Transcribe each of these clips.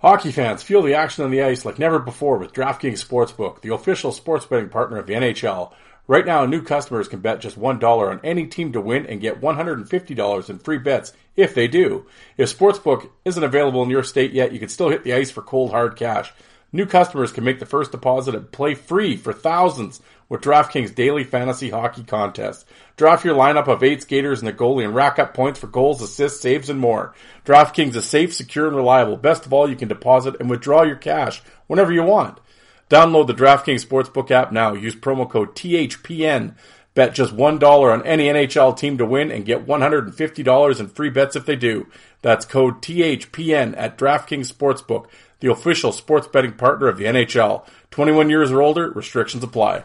Hockey fans, feel the action on the ice like never before with DraftKings Sportsbook, the official sports betting partner of the NHL. Right now, new customers can bet just $1 on any team to win and get $150 in free bets if they do. If Sportsbook isn't available in your state yet, you can still hit the ice for cold hard cash. New customers can make the first deposit and play free for thousands with DraftKings daily fantasy hockey contest. Draft your lineup of eight skaters and a goalie and rack up points for goals, assists, saves, and more. DraftKings is safe, secure, and reliable. Best of all, you can deposit and withdraw your cash whenever you want. Download the DraftKings Sportsbook app now. Use promo code THPN. Bet just $1 on any NHL team to win and get $150 in free bets if they do. That's code THPN at DraftKings Sportsbook the official sports betting partner of the NHL. 21 years or older, restrictions apply.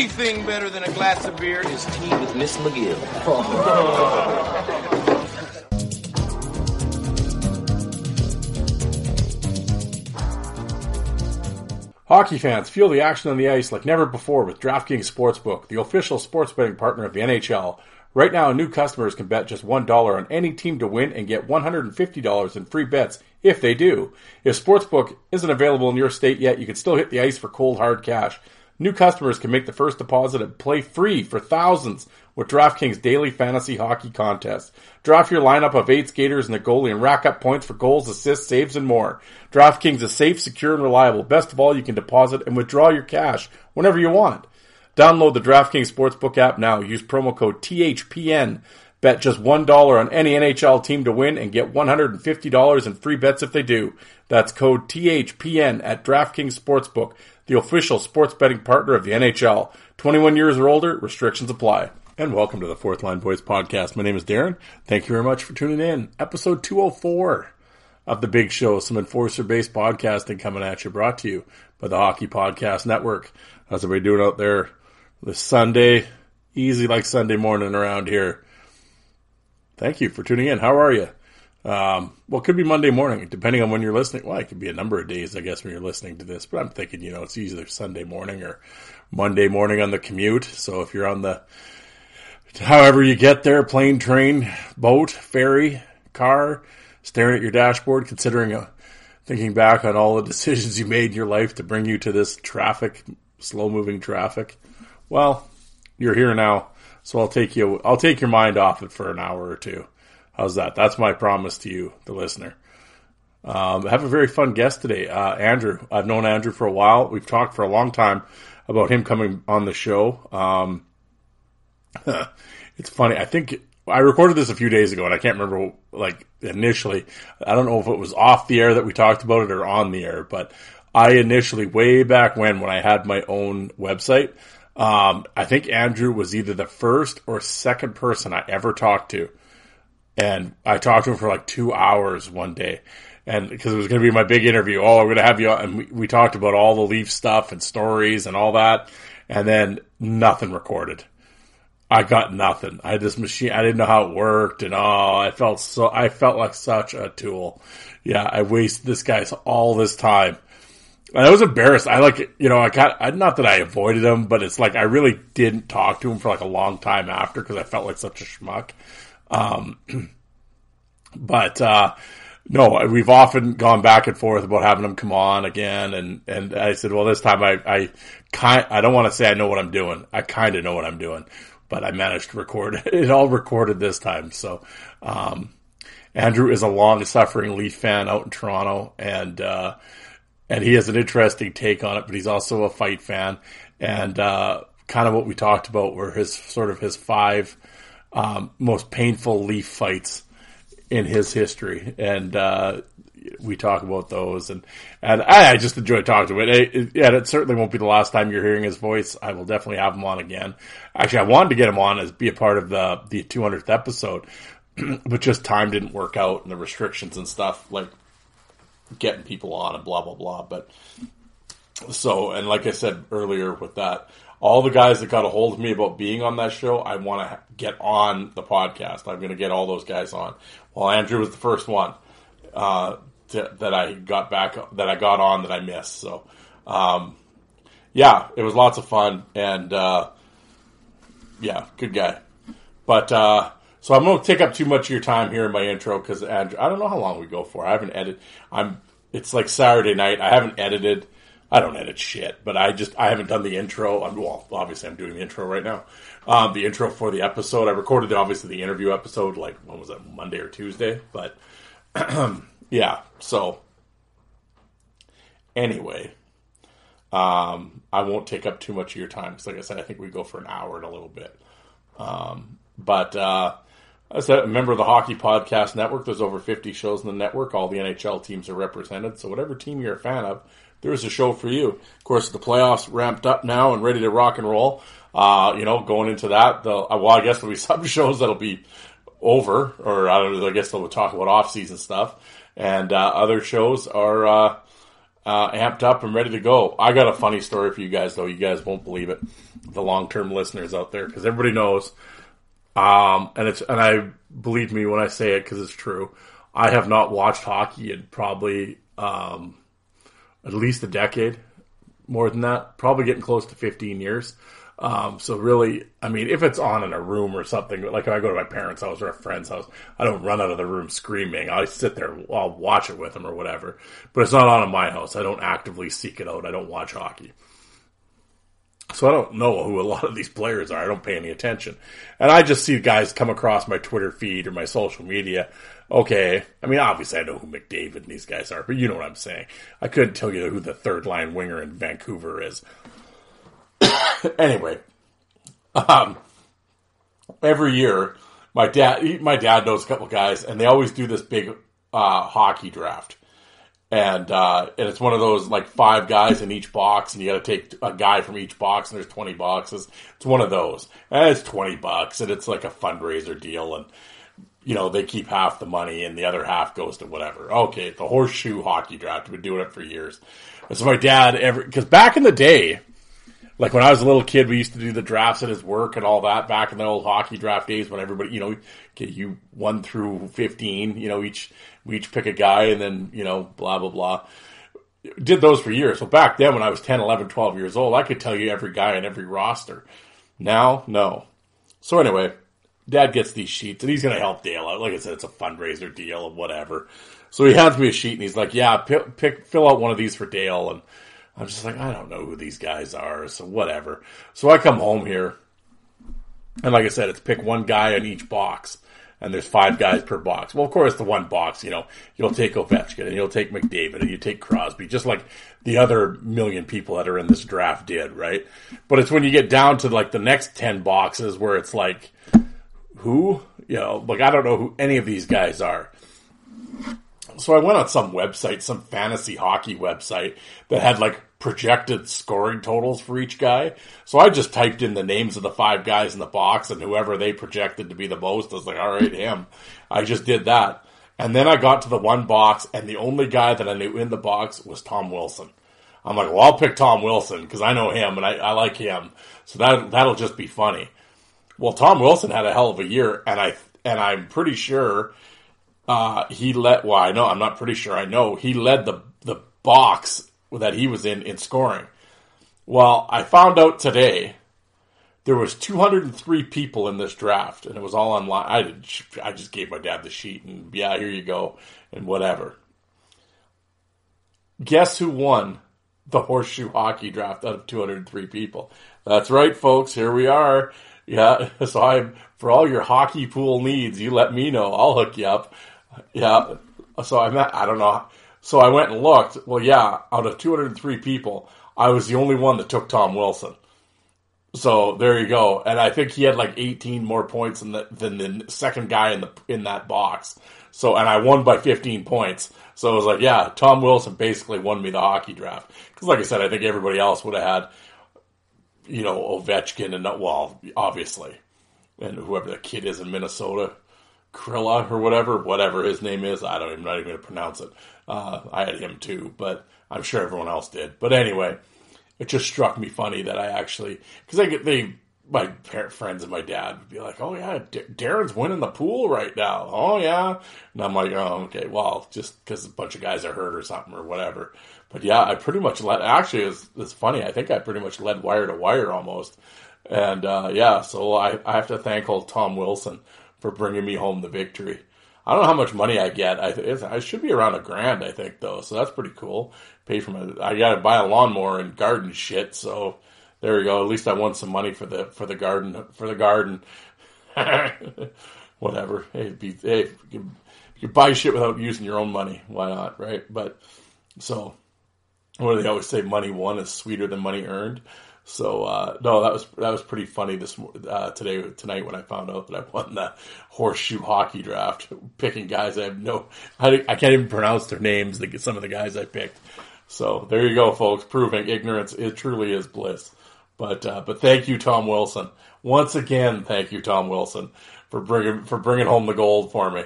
Only thing better than a glass of beer is tea with Miss McGill. Hockey fans, feel the action on the ice like never before with DraftKings Sportsbook, the official sports betting partner of the NHL. Right now, new customers can bet just $1 on any team to win and get $150 in free bets if they do. If Sportsbook isn't available in your state yet, you can still hit the ice for cold hard cash. New customers can make the first deposit and play free for thousands with DraftKings daily fantasy hockey contest. Draft your lineup of eight skaters and a goalie and rack up points for goals, assists, saves, and more. DraftKings is safe, secure, and reliable. Best of all, you can deposit and withdraw your cash whenever you want. Download the DraftKings Sportsbook app now. Use promo code THPN. Bet just $1 on any NHL team to win and get $150 in free bets if they do. That's code THPN at DraftKings Sportsbook the official sports betting partner of the NHL. 21 years or older, restrictions apply. And welcome to the Fourth Line Voice podcast. My name is Darren. Thank you very much for tuning in. Episode 204 of the Big Show, some enforcer based podcasting coming at you, brought to you by the Hockey Podcast Network. How's everybody doing out there this Sunday? Easy like Sunday morning around here. Thank you for tuning in. How are you? Um, well, it could be Monday morning, depending on when you're listening. Well, it could be a number of days, I guess, when you're listening to this. But I'm thinking, you know, it's either Sunday morning or Monday morning on the commute. So if you're on the, however you get there, plane, train, boat, ferry, car, staring at your dashboard, considering, uh, thinking back on all the decisions you made in your life to bring you to this traffic, slow moving traffic. Well, you're here now. So I'll take you, I'll take your mind off it for an hour or two. How's that? That's my promise to you, the listener. Um, I have a very fun guest today, uh, Andrew. I've known Andrew for a while. We've talked for a long time about him coming on the show. Um, it's funny. I think I recorded this a few days ago, and I can't remember like initially. I don't know if it was off the air that we talked about it or on the air, but I initially, way back when, when I had my own website, um, I think Andrew was either the first or second person I ever talked to and I talked to him for like two hours one day. And because it was going to be my big interview. Oh, I'm going to have you. And we, we talked about all the Leaf stuff and stories and all that. And then nothing recorded. I got nothing. I had this machine. I didn't know how it worked, and oh, I felt so. I felt like such a tool. Yeah, I wasted this guy's all this time. And I was embarrassed. I like, you know, I got not that I avoided him, but it's like I really didn't talk to him for like a long time after because I felt like such a schmuck. Um, but uh, no, we've often gone back and forth about having him come on again, and and I said, well, this time I I kind I don't want to say I know what I'm doing. I kind of know what I'm doing. but I managed to record it all recorded this time. So, um, Andrew is a long suffering Leaf fan out in Toronto and, uh, and he has an interesting take on it, but he's also a fight fan and, uh, kind of what we talked about were his sort of his five, um, most painful Leaf fights in his history. And, uh, we talk about those, and and I, I just enjoy talking to it. And it certainly won't be the last time you're hearing his voice. I will definitely have him on again. Actually, I wanted to get him on as be a part of the the 200th episode, but just time didn't work out and the restrictions and stuff like getting people on and blah blah blah. But so and like I said earlier with that, all the guys that got a hold of me about being on that show, I want to get on the podcast. I'm going to get all those guys on. Well, Andrew was the first one. Uh, to, that I got back that I got on that I missed. So, um, yeah, it was lots of fun and uh, yeah, good guy. But uh, so I'm going to take up too much of your time here in my intro because Andrew, I don't know how long we go for. I haven't edited. I'm. It's like Saturday night. I haven't edited. I don't edit shit, but I just I haven't done the intro. I'm well, obviously I'm doing the intro right now. Um, the intro for the episode. I recorded obviously the interview episode like when was that Monday or Tuesday, but yeah. So anyway, um, I won't take up too much of your time because, like I said, I think we go for an hour and a little bit. Um, but uh, said, a member of the Hockey Podcast Network. There's over 50 shows in the network. All the NHL teams are represented. So whatever team you're a fan of, there's a show for you. Of course, the playoffs ramped up now and ready to rock and roll. Uh, you know, going into that, the, well, I guess there'll be some shows that'll be over, or I don't know. I guess they'll talk about off-season stuff and uh, other shows are uh, uh, amped up and ready to go. I got a funny story for you guys, though. You guys won't believe it, the long-term listeners out there, because everybody knows. Um, and it's and I believe me when I say it because it's true. I have not watched hockey in probably um, at least a decade, more than that, probably getting close to 15 years. Um, so really, I mean, if it's on in a room or something, like if I go to my parents' house or a friend's house, I don't run out of the room screaming. I sit there, I'll watch it with them or whatever. But it's not on in my house. I don't actively seek it out. I don't watch hockey. So I don't know who a lot of these players are. I don't pay any attention. And I just see guys come across my Twitter feed or my social media. Okay. I mean, obviously I know who McDavid and these guys are, but you know what I'm saying. I couldn't tell you who the third line winger in Vancouver is. anyway, um, every year, my dad, my dad knows a couple guys, and they always do this big uh, hockey draft. And uh, and it's one of those like five guys in each box, and you got to take a guy from each box, and there's twenty boxes. It's one of those, and it's twenty bucks, and it's like a fundraiser deal, and you know they keep half the money, and the other half goes to whatever. Okay, the horseshoe hockey draft. We've been doing it for years. And so my dad, every because back in the day, like when I was a little kid, we used to do the drafts at his work and all that back in the old hockey draft days when everybody, you know, you one through 15, you know, each, we each pick a guy and then, you know, blah, blah, blah. Did those for years. So back then when I was 10, 11, 12 years old, I could tell you every guy in every roster. Now, no. So anyway, dad gets these sheets and he's going to help Dale out. Like I said, it's a fundraiser deal or whatever. So he hands me a sheet and he's like, yeah, pick, pick fill out one of these for Dale. And, I'm just like, I don't know who these guys are, so whatever. So I come home here, and like I said, it's pick one guy in each box, and there's five guys per box. Well, of course, the one box, you know, you'll take Ovechkin, and you'll take McDavid, and you take Crosby, just like the other million people that are in this draft did, right? But it's when you get down to like the next 10 boxes where it's like, who? You know, like I don't know who any of these guys are so I went on some website, some fantasy hockey website that had like projected scoring totals for each guy. So I just typed in the names of the five guys in the box and whoever they projected to be the most, I was like, all right, him. I just did that. And then I got to the one box and the only guy that I knew in the box was Tom Wilson. I'm like, well, I'll pick Tom Wilson because I know him and I, I like him. So that, that'll just be funny. Well, Tom Wilson had a hell of a year and I, and I'm pretty sure uh, he led. Well, I know. I'm not pretty sure. I know he led the the box that he was in in scoring. Well, I found out today there was 203 people in this draft, and it was all online. I did, I just gave my dad the sheet, and yeah, here you go, and whatever. Guess who won the horseshoe hockey draft out of 203 people? That's right, folks. Here we are. Yeah, so I for all your hockey pool needs, you let me know. I'll hook you up. Yeah, so I met. I don't know. So I went and looked. Well, yeah, out of 203 people, I was the only one that took Tom Wilson. So there you go. And I think he had like 18 more points than the, than the second guy in the in that box. So and I won by 15 points. So it was like, yeah, Tom Wilson basically won me the hockey draft. Because like I said, I think everybody else would have had, you know, Ovechkin and well, obviously, and whoever the kid is in Minnesota, Krilla or whatever, whatever his name is. I don't even not even going to pronounce it. Uh, I had him too, but I'm sure everyone else did. But anyway, it just struck me funny that I actually because they get they my friends and my dad would be like, "Oh yeah, D- Darren's winning the pool right now." Oh yeah, and I'm like, "Oh okay, well, just because a bunch of guys are hurt or something or whatever." But yeah, I pretty much led. Actually, it's, it's funny. I think I pretty much led wire to wire almost. And uh, yeah, so I, I have to thank old Tom Wilson for bringing me home the victory. I don't know how much money I get. I, I should be around a grand, I think, though. So that's pretty cool. Pay for my. I got to buy a lawnmower and garden shit. So there we go. At least I won some money for the for the garden for the garden. Whatever. Hey, be, hey, you, you buy shit without using your own money. Why not, right? But so, what do they always say? Money won is sweeter than money earned. So uh, no, that was that was pretty funny this uh, today tonight when I found out that I won the horseshoe hockey draft, picking guys I have no, I, I can't even pronounce their names. The, some of the guys I picked. So there you go, folks, proving ignorance it truly is bliss. But uh, but thank you, Tom Wilson. Once again, thank you, Tom Wilson, for bringing for bringing home the gold for me.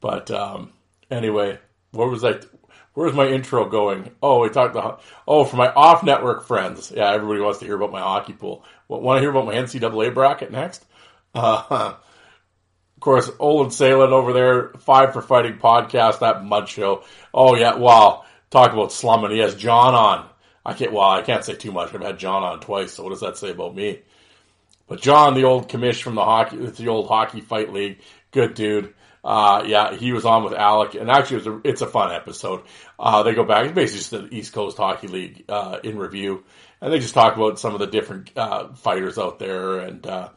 But um, anyway, what was I? Where's my intro going? Oh, we talked about oh for my off network friends. Yeah, everybody wants to hear about my hockey pool. Want to hear about my NCAA bracket next? Uh, of course, Olin Salem over there, Five for Fighting podcast, that mud show. Oh yeah, wow. Talk about slumming. He has John on. I can't. Well, I can't say too much. I've had John on twice. So what does that say about me? But John, the old commish from the hockey, the old hockey fight league, good dude. Uh, yeah, he was on with Alec, and actually, it a, it's a fun episode. Uh, they go back, it's basically just the East Coast Hockey League uh, in review, and they just talk about some of the different uh, fighters out there, and uh,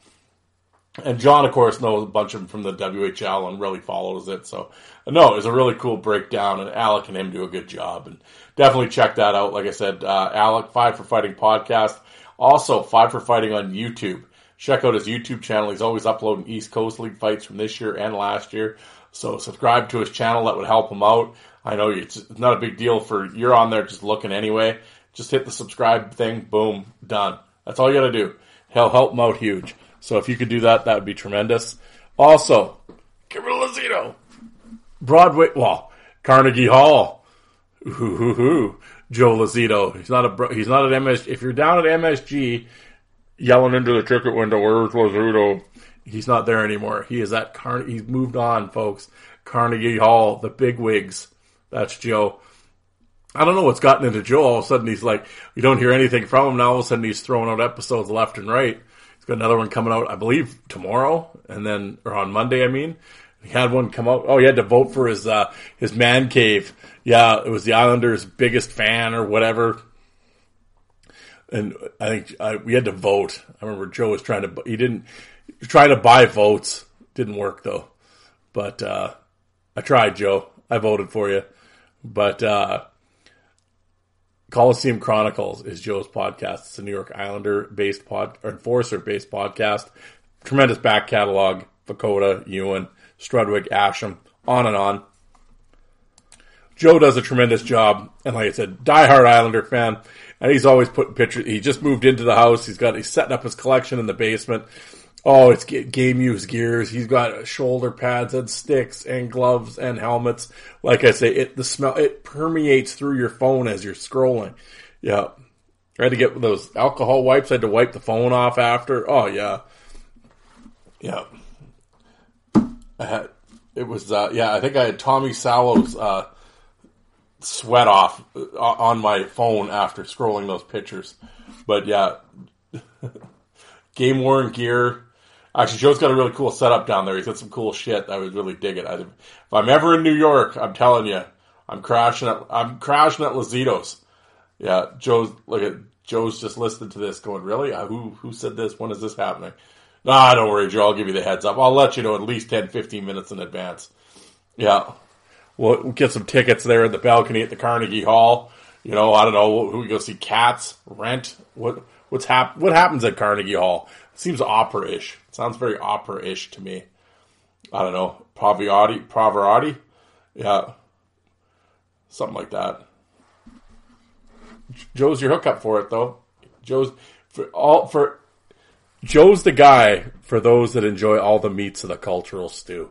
and John, of course, knows a bunch of them from the WHL and really follows it. So, no, it's a really cool breakdown, and Alec and him do a good job. And definitely check that out. Like I said, uh, Alec, Five for Fighting podcast. Also, Five for Fighting on YouTube. Check out his YouTube channel. He's always uploading East Coast League fights from this year and last year. So, subscribe to his channel. That would help him out. I know it's not a big deal for you're on there just looking anyway. Just hit the subscribe thing. Boom, done. That's all you got to do. He'll help him out huge. So if you could do that, that would be tremendous. Also, Kimberly Lazino, Broadway, well, Carnegie Hall. Ooh, ooh, ooh. Joe Lazito. He's not a he's not at MSG. If you're down at MSG, yelling into the ticket window, "Where's Lazito?" He's not there anymore. He is at Car. He's moved on, folks. Carnegie Hall, the big wigs. That's Joe. I don't know what's gotten into Joe. All of a sudden, he's like, we don't hear anything from him. Now all of a sudden, he's throwing out episodes left and right. He's got another one coming out, I believe, tomorrow, and then or on Monday. I mean, he had one come out. Oh, he had to vote for his uh, his man cave. Yeah, it was the Islanders' biggest fan or whatever. And I think uh, we had to vote. I remember Joe was trying to. He didn't try to buy votes. Didn't work though. But uh, I tried, Joe. I voted for you. But uh, Coliseum Chronicles is Joe's podcast. It's a New York Islander based pod or enforcer based podcast. Tremendous back catalog. Vukota, Ewan, Strudwick, Asham, on and on. Joe does a tremendous job, and like I said, diehard Islander fan, and he's always putting pictures. He just moved into the house. He's got he's setting up his collection in the basement. Oh, it's game use gears. He's got shoulder pads and sticks and gloves and helmets. Like I say, it the smell it permeates through your phone as you're scrolling. Yeah, I had to get those alcohol wipes. I had to wipe the phone off after. Oh yeah, yeah. I had it was uh, yeah. I think I had Tommy Salo's uh, sweat off uh, on my phone after scrolling those pictures. But yeah, game worn gear Actually, Joe's got a really cool setup down there. He's got some cool shit. I would really dig it. I, if I'm ever in New York, I'm telling you, I'm crashing at I'm crashing at Lazito's. Yeah, Joe's look at Joe's just listened to this, going, "Really? Uh, who who said this? When is this happening?" Nah, don't worry, Joe. I'll give you the heads up. I'll let you know at least 10, 15 minutes in advance. Yeah. We'll, get some tickets there in the balcony at the Carnegie Hall. You know, I don't know who we go see. Cats, Rent. What what's hap- What happens at Carnegie Hall? It seems opera-ish. It sounds very opera-ish to me. I don't know. Pavarotti, Pavarotti, yeah, something like that. Joe's your hookup for it, though. Joe's for all for Joe's the guy for those that enjoy all the meats of the cultural stew.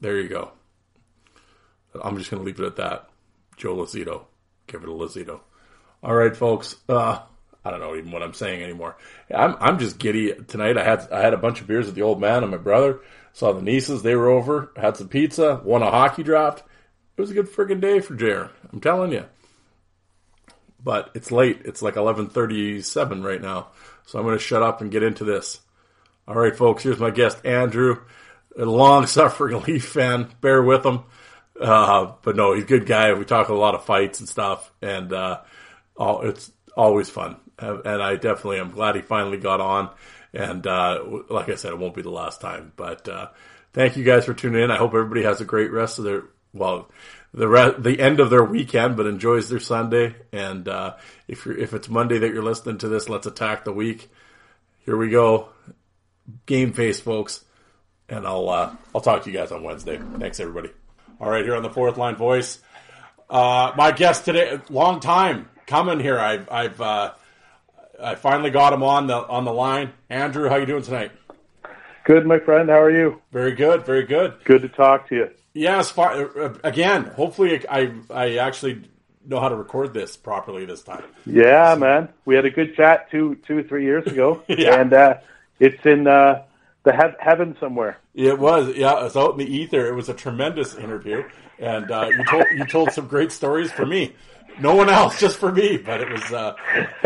There you go. I'm just going to leave it at that. Joe Lazito. Give it a Lazito. All right, folks. Uh, I don't know even what I'm saying anymore. I'm I'm just giddy tonight. I had I had a bunch of beers with the old man and my brother. Saw the nieces. They were over. Had some pizza. Won a hockey draft. It was a good freaking day for Darren. I'm telling you. But it's late. It's like 11:37 right now. So I'm going to shut up and get into this. All right, folks. Here's my guest, Andrew, a long-suffering Leaf fan. Bear with him. Uh, but no, he's a good guy. We talk a lot of fights and stuff, and uh, all, it's always fun. And I definitely am glad he finally got on. And uh, like I said, it won't be the last time. But uh, thank you guys for tuning in. I hope everybody has a great rest of their well, the re- the end of their weekend, but enjoys their Sunday. And uh, if you're, if it's Monday that you're listening to this, let's attack the week. Here we go, game face, folks. And I'll uh, I'll talk to you guys on Wednesday. Thanks, everybody. All right, here on the fourth line voice, uh, my guest today, long time coming here. I've I've uh, I finally got him on the on the line. Andrew, how you doing tonight? Good, my friend. How are you? Very good, very good. Good to talk to you. Yes, uh, again. Hopefully, I I actually know how to record this properly this time. Yeah, man. We had a good chat two two three years ago, yeah. and uh, it's in uh, the he- heaven somewhere. It was, yeah. It's out in the ether. It was a tremendous interview, and uh, you told you told some great stories for me. No one else, just for me. But it was, uh,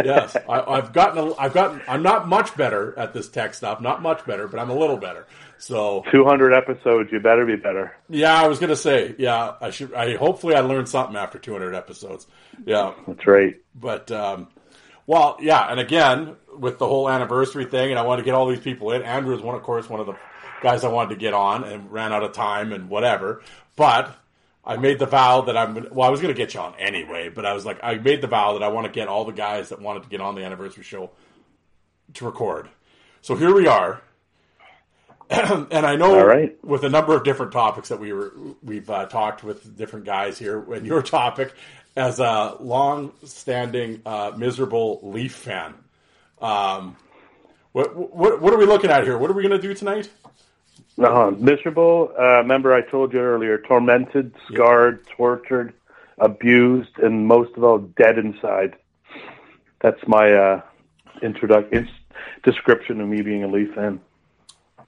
yes. I, have gotten, a, I've gotten. I'm not much better at this tech stuff. Not much better, but I'm a little better. So 200 episodes, you better be better. Yeah, I was gonna say, yeah, I should. I hopefully I learned something after 200 episodes. Yeah, that's right. But um, well, yeah, and again with the whole anniversary thing, and I wanted to get all these people in. Andrew is one, of course, one of the guys I wanted to get on, and ran out of time and whatever. But I made the vow that I'm. Well, I was going to get you on anyway, but I was like, I made the vow that I want to get all the guys that wanted to get on the anniversary show to record. So here we are. and I know right. with a number of different topics that we were we've uh, talked with different guys here. And your topic, as a long-standing uh, miserable Leaf fan, um, what, what what are we looking at here? What are we going to do tonight? Uh-huh. Miserable. Uh, remember, I told you earlier: tormented, scarred, tortured, abused, and most of all, dead inside. That's my uh, introduction description of me being a Leaf fan.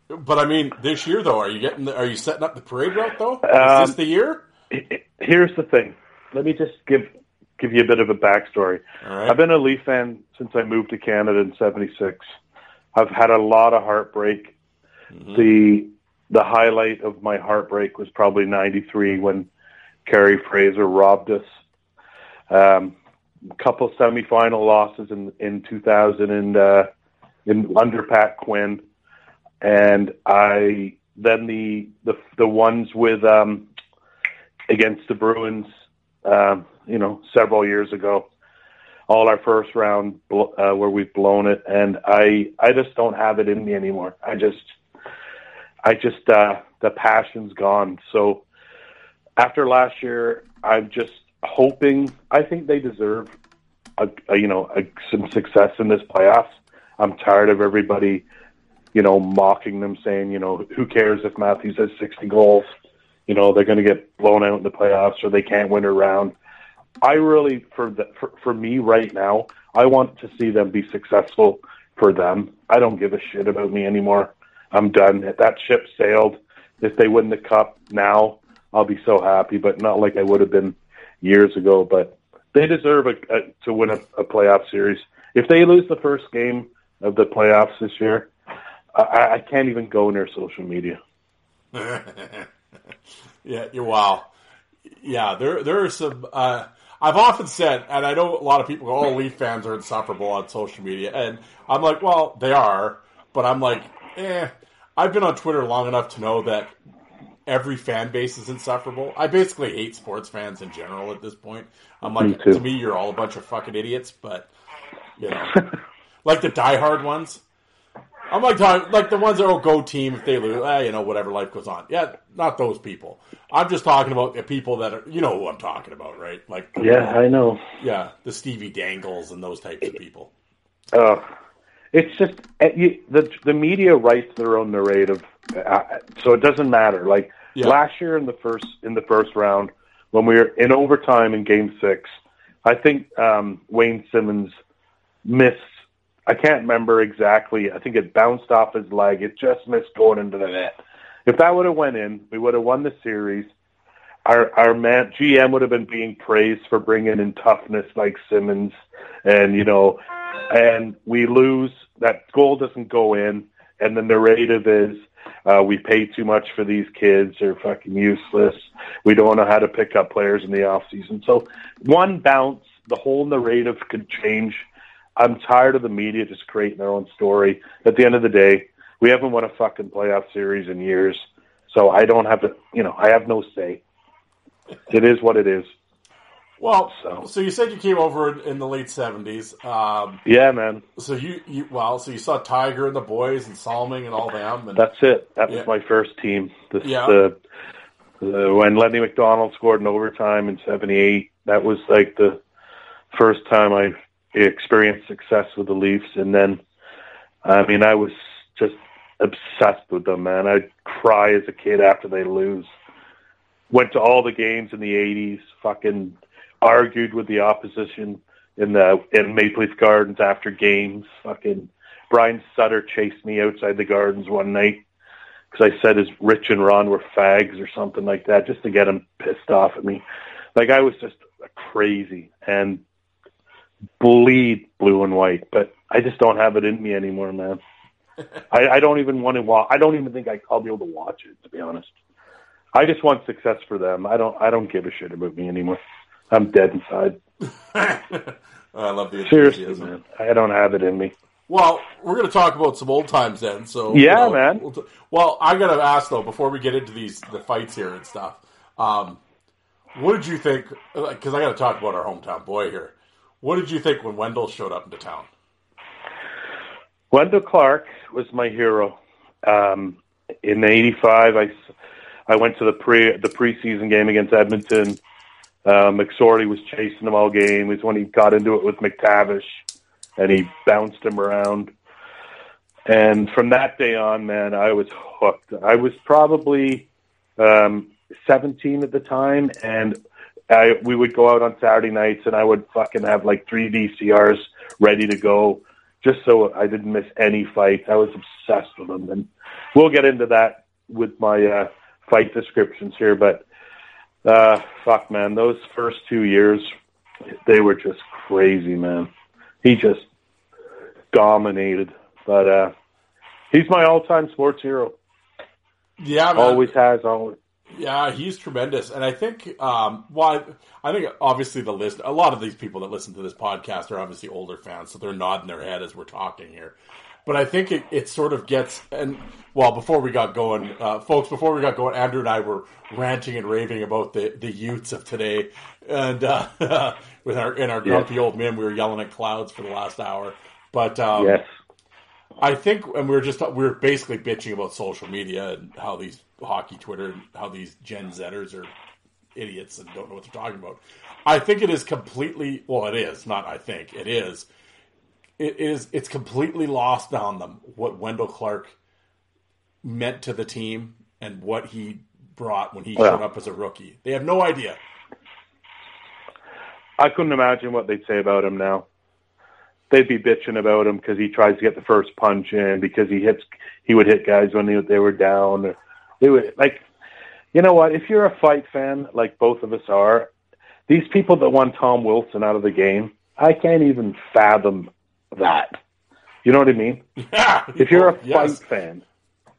But I mean, this year though, are you getting? The, are you setting up the parade route though? Is um, this the year? Here's the thing. Let me just give give you a bit of a backstory. Right. I've been a Leaf fan since I moved to Canada in '76. I've had a lot of heartbreak. Mm-hmm. The the highlight of my heartbreak was probably '93 when Kerry Fraser robbed us. Um, a couple semifinal losses in in 2000 and uh, in under Pat Quinn and I then the the the ones with um, against the Bruins, um, you know, several years ago, all our first round uh, where we've blown it, and I I just don't have it in me anymore. I just I just uh, the passion's gone. So after last year, I'm just hoping. I think they deserve a, a you know a, some success in this playoffs. I'm tired of everybody you know, mocking them, saying, you know, who cares if Matthews has 60 goals? You know, they're going to get blown out in the playoffs or they can't win a round. I really, for, the, for for me right now, I want to see them be successful for them. I don't give a shit about me anymore. I'm done. That ship sailed. If they win the cup now, I'll be so happy, but not like I would have been years ago. But they deserve a, a, to win a, a playoff series. If they lose the first game of the playoffs this year, I, I can't even go near social media. yeah, you wow. Yeah, there there are some. Uh, I've often said, and I know a lot of people go, "Oh, Leaf fans are insufferable on social media," and I'm like, well, they are, but I'm like, eh. I've been on Twitter long enough to know that every fan base is insufferable. I basically hate sports fans in general at this point. I'm like, Me to me, you're all a bunch of fucking idiots. But you know, like the diehard ones. I'm like talking like the ones that will go team if they lose. Eh, you know, whatever life goes on. Yeah, not those people. I'm just talking about the people that are. You know who I'm talking about, right? Like Yeah, I know. yeah, the Stevie Dangles and those types of people. Uh, it's just uh, you, the the media writes their own narrative, uh, so it doesn't matter. Like Yeah. last year in the first in the first round, when we were in overtime in Game Six, I think um, Wayne Simmonds missed. I can't remember exactly. I think it bounced off his leg. It just missed going into the net. If that would have went in, we would have won the series. Our our man GM would have been being praised for bringing in toughness like Simmonds, and you know, and we lose. That goal doesn't go in, and the narrative is uh, we pay too much for these kids. They're fucking useless. We don't know how to pick up players in the off season. So one bounce, the whole narrative could change. I'm tired of the media just creating their own story. At the end of the day, we haven't won a fucking playoff series in years. So I don't have to, you know, I have no say. It is what it is. Well, So- so, you said you came over in, in the late '70s. Um, Yeah, man. so you, you, well, so you saw Tiger and the boys and Salming and all them. And That's it. That was my first team. This, Yeah. the, the when Lanny McDonald scored in overtime in '78. That was like the first time I experienced success with the Leafs, and then, I mean, I was just obsessed with them, man. I'd cry as a kid after they lose. Went to all the games in the '80s. Fucking argued with the opposition in the in Maple Leaf Gardens after games. Fucking Brian Sutter chased me outside the gardens one night because I said his Rich and Ron were fags or something like that, just to get him pissed off at me. Like I was just crazy and bleed blue and white, but I just don't have it in me anymore, man. I, I don't even want to watch. I don't even think I, I'll be able to watch it, to be honest. I just want success for them. I don't. I don't give a shit about me anymore. I'm dead inside. I love the Seriously, man. I don't have it in me. Well, we're going to talk about some old times then. So Yeah, man. We'll, t- well, I got to ask though before we get into these the fights here and stuff. Um, what did you think? Because I got to talk about our hometown boy here. What did you think when Wendel showed up into town? Wendel Clark was my hero. Um, in '85, I, I went to the pre the preseason game against Edmonton. Uh, McSorley was chasing him all game. It was when he got into it with MacTavish, and he bounced him around. And from that day on, man, I was hooked. I was probably um, 17 at the time, and I we would go out on Saturday nights, and I would fucking have like three VCRs ready to go, just so I didn't miss any fights. I was obsessed with them, and we'll get into that with my uh, fight descriptions here. But uh, fuck, man, those first two years, they were just crazy, man. He just dominated, but uh, he's my all-time sports hero. Yeah, man. Always has, always. Yeah, he's tremendous, and I think, um, well, I, I think obviously the list. A lot of these people that listen to this podcast are obviously older fans, so they're nodding their head as we're talking here. But I think it, it sort of gets and well before we got going, uh, folks. Before we got going, Andrew and I were ranting and raving about the the youths of today, and uh, with our in our grumpy old men, we were yelling at clouds for the last hour. But um, Yes. I think, and we were just we were basically bitching about social media and how these hockey Twitter and how these Gen Zers are idiots and don't know what they're talking about. I think it is completely well, it is not. I think it is. It is. It's completely lost on them what Wendel Clark meant to the team and what he brought when he Well. showed up as a rookie. They have no idea. I couldn't imagine what they'd say about him now. They'd be bitching about him because he tries to get the first punch in because he hits he would hit guys when they, they were down. Or they would like, you know what? If you're a fight fan like both of us are, these people that want Tom Wilson out of the game, I can't even fathom that. You know what I mean? If you're a Yes. fight fan,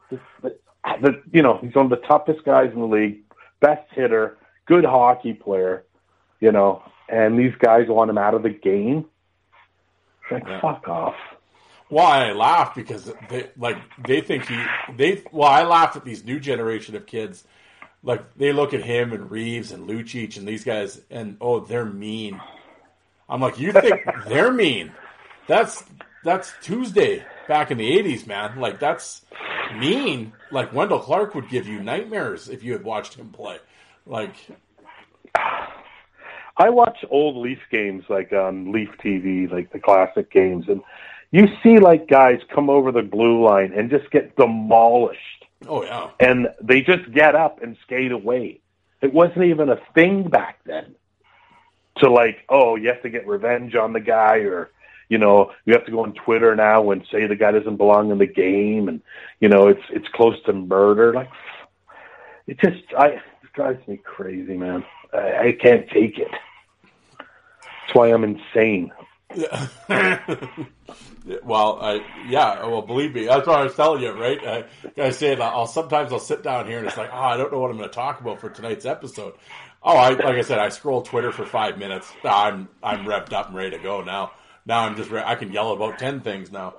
the, the, you know he's one of the toughest guys in the league, best hitter, good hockey player, you know, and these guys want him out of the game. Like Yeah. fuck off. Well, I laugh because they like they think he they. Well, I laugh at these new generation of kids. Like they look at him and Reeves and Lucic and these guys, and oh, they're mean. I'm like, you think they're mean? That's that's Tuesday back in the '80s, man. Like that's mean. Like Wendel Clark would give you nightmares if you had watched him play. Like I watch old Leaf games like on Leaf TV, like the classic games, and you see like guys come over the blue line and just get demolished, oh yeah, and they just get up and skate away. It wasn't even a thing back then to like, oh, you have to get revenge on the guy, or you know, you have to go on Twitter now and say the guy doesn't belong in the game, and you know, it's it's close to murder. Like, it just I it drives me crazy, man. I, I can't take it. That's why I'm insane. well, I yeah, well, believe me, that's what I was telling you, right? I, I said uh, I'll sometimes I'll sit down here and it's like, oh, I don't know what I'm going to talk about for tonight's episode. Oh, I like I said, I scroll Twitter for five minutes. I'm I'm revved up and ready to go now. Now I'm just re- I can yell about ten things now.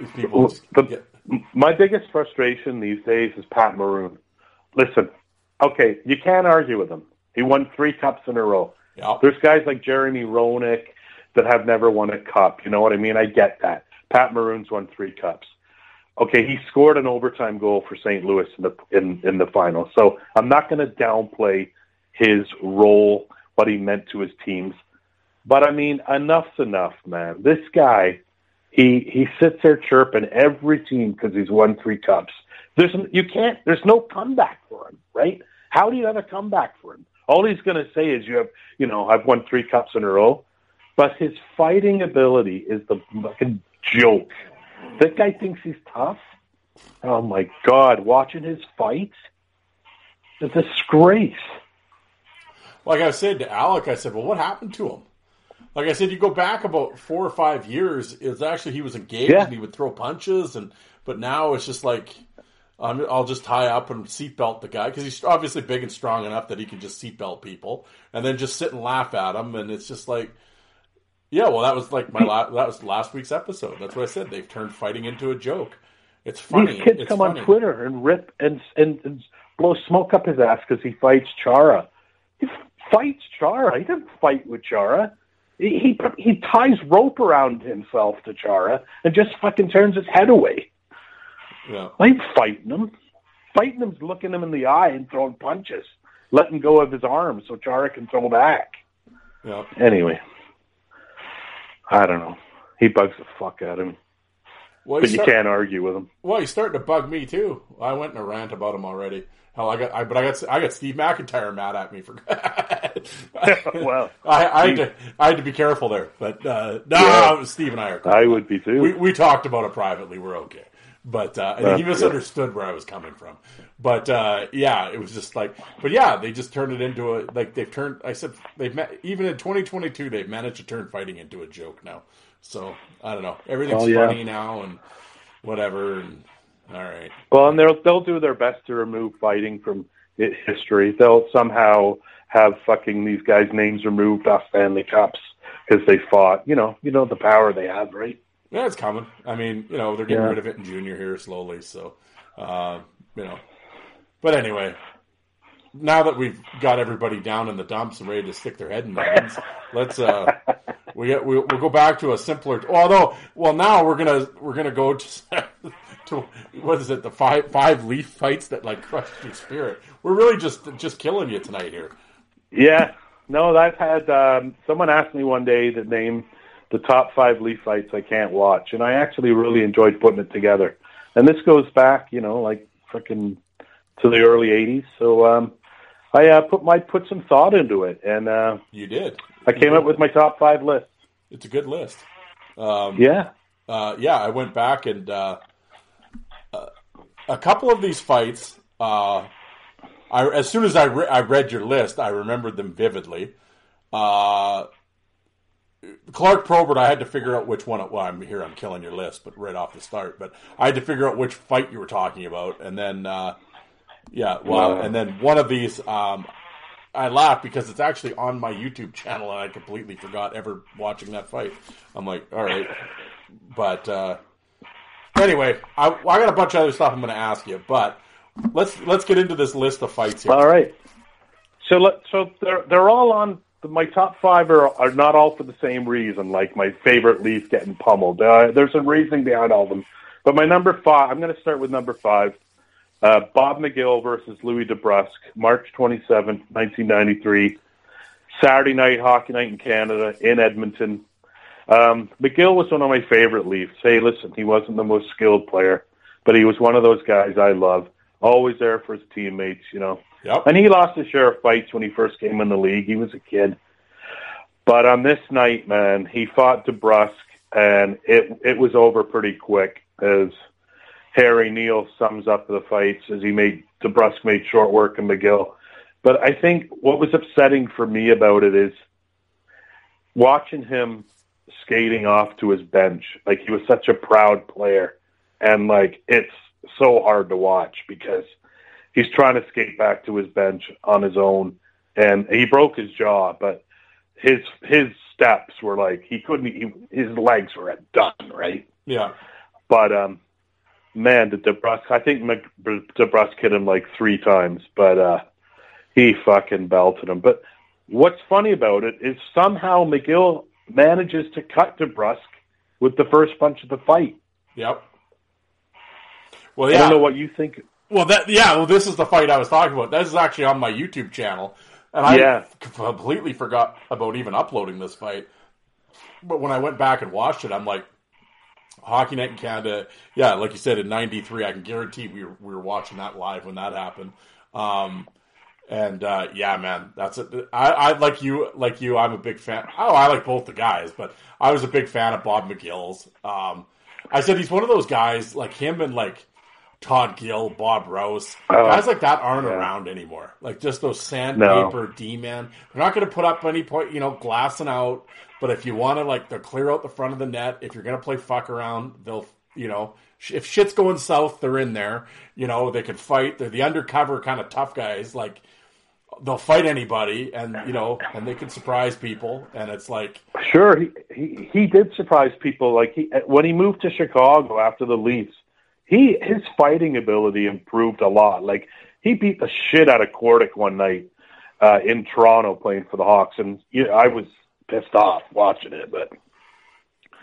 These people just The- get, My biggest frustration these days is Pat Maroon. Listen, okay, you can't argue with him. He won three cups in a row. Yeah, There's guys like Jeremy Roenick that have never won a cup. You know what I mean? I get that. Pat Maroon's won three cups. Okay, he scored an overtime goal for St. Louis in the in, in the final. So I'm not going to downplay his role, what he meant to his teams. But I mean, enough's enough, man. This guy, he he sits there chirping every team because he's won three cups. There's you can't. There's no comeback for him, right? How do you have a comeback for? All he's going to say is, "You have, you know, I've won three cups in a row." But his fighting ability is the fucking joke. That guy thinks he's tough. Oh my god! Watching his fights, it's a disgrace. like I said to Alec, I said, well, what happened to him? Like I said, you go back about four or five years. It was actually he was engaged Yeah. and he would throw punches, and but now it's just like I'll just tie up and seatbelt the guy because he's obviously big and strong enough that he can just seatbelt people, and then just sit and laugh at him. and it's just like, yeah, well, that was like my la- that was last week's episode. That's what I said. They've turned fighting into a joke. It's funny. These kids It's come funny. on Twitter and rip and and, and blow smoke up his ass because he fights Chara. He fights Chara. He doesn't fight with Chara. He, he he ties rope around himself to Chara and just fucking turns his head away. Yeah. I ain't fighting him. Fighting him's looking him in the eye and throwing punches, letting go of his arm so Chara can throw back. Yeah. Anyway, I don't know. He bugs the fuck out of me, Well, but he's you start- can't argue with him. Well, he's starting to bug me too. I went in a rant about him already. Hell, I got, I, but I got, I got Steve MacIntyre mad at me for. Well, I, I had to, I had to be careful there. But uh, no, Yeah. Steve and I are. Cool. I would be too. We we talked about it privately. We're okay. But uh, I think he misunderstood where I was coming from. But uh, yeah, it was just like, but yeah, they just turned it into a like they've turned. I said they've met, even in 2022 they've managed to turn fighting into a joke now. So I don't know. Everything's Oh, yeah. funny now and whatever. And all right. Well, and they'll they'll do their best to remove fighting from history. They'll somehow have fucking these guys' names removed off Stanley Cups because they fought. You know, you know the power they have, right? Yeah, it's coming. I mean, you know, they're getting Yeah. rid of it in junior here slowly. So, uh, you know, but anyway, now that we've got everybody down in the dumps and ready to stick their head in the bins, let's uh, we get, we'll, we'll go back to a simpler. Although, well, now we're gonna we're gonna go to to what is it? The five five leaf fights that like crushed your spirit. We're really just just killing you tonight here. Yeah. No, I've had um, someone asked me one day the name the top five Leaf fights I can't watch, and I actually really enjoyed putting it together. And this goes back, you know, like freaking to the early '80s. So um, I uh, put my put some thought into it, and uh, You did. I came up with my top five list. It's a good list. Um, Yeah. uh, yeah, I went back and uh, uh, a couple of these fights. Uh, I as soon as I re- I read your list, I remembered them vividly. Uh, Clark Probert, I had to figure out which one. It, well, I'm here. I'm killing your list, but right off the start. But I had to figure out which fight you were talking about, and then uh, yeah, well, Wow. and then one of these. Um, I laugh because it's actually on my YouTube channel, and I completely forgot ever watching that fight. I'm like, all right, but uh, anyway, I, I got a bunch of other stuff I'm going to ask you, but let's let's get into this list of fights here. All right. So let so they're they're all on my top five are are not all for the same reason. Like my favorite Leaf getting pummeled. Uh, there's a reasoning behind all of them. But my number five, I'm going to start with number five. Uh, Bob McGill versus Louie DeBrusk, March 27th, 1993. Saturday night, hockey night in Canada, in Edmonton. Um, McGill was one of my favorite Leafs. Hey, listen, he wasn't the most skilled player, but he was one of those guys I love. Always there for his teammates, you know. Yep. And he lost his share of fights when he first came in the league. He was a kid. But on this night, man, he fought DeBrusk, and it it was over pretty quick as Harry Neale sums up the fights as he made DeBrusk made short work of McGill. But I think what was upsetting for me about it is watching him skating off to his bench. Like he was such a proud player, and like it's so hard to watch because he's trying to skate back to his bench on his own, and he broke his jaw, but his his steps were like he couldn't. He, his legs were done right. Yeah. But um, man, the DeBrusk, I think DeBrusk hit him like three times, but uh, he fucking belted him. But what's funny about it is somehow McGill manages to cut DeBrusk with the first punch of the fight. Yep. Well, I don't know what you think. Well, that yeah. Well, this is the fight I was talking about. This is actually on my YouTube channel, and I Yeah. completely forgot about even uploading this fight. But when I went back and watched it, I'm like, Hockey Night in Canada. Yeah, like you said in '93, I can guarantee we were, we were watching that live when that happened. Um, and uh, yeah, man, that's it. I, I like you, like you. I'm a big fan. Oh, I like both the guys, but I was a big fan of Bob McGill's. Um, I said he's one of those guys like him and like Todd Gill, Bob Rouse, Oh, guys like that aren't yeah. around anymore. Like just those sandpaper No. D man. They're not going to put up any point, you know, glassing out. But if you want to, like, they'll clear out the front of the net. If you're going to play fuck around, they'll, you know, if shit's going south, they're in there. You know, they can fight. They're the undercover kind of tough guys. Like, they'll fight anybody, and you know, and they can surprise people. And it's like, Sure, he, he he did surprise people. Like he when he moved to Chicago after the Leafs, he his fighting ability improved a lot. Like he beat the shit out of Kordic one night uh, in Toronto playing for the Hawks, and you know, I was pissed off watching it. But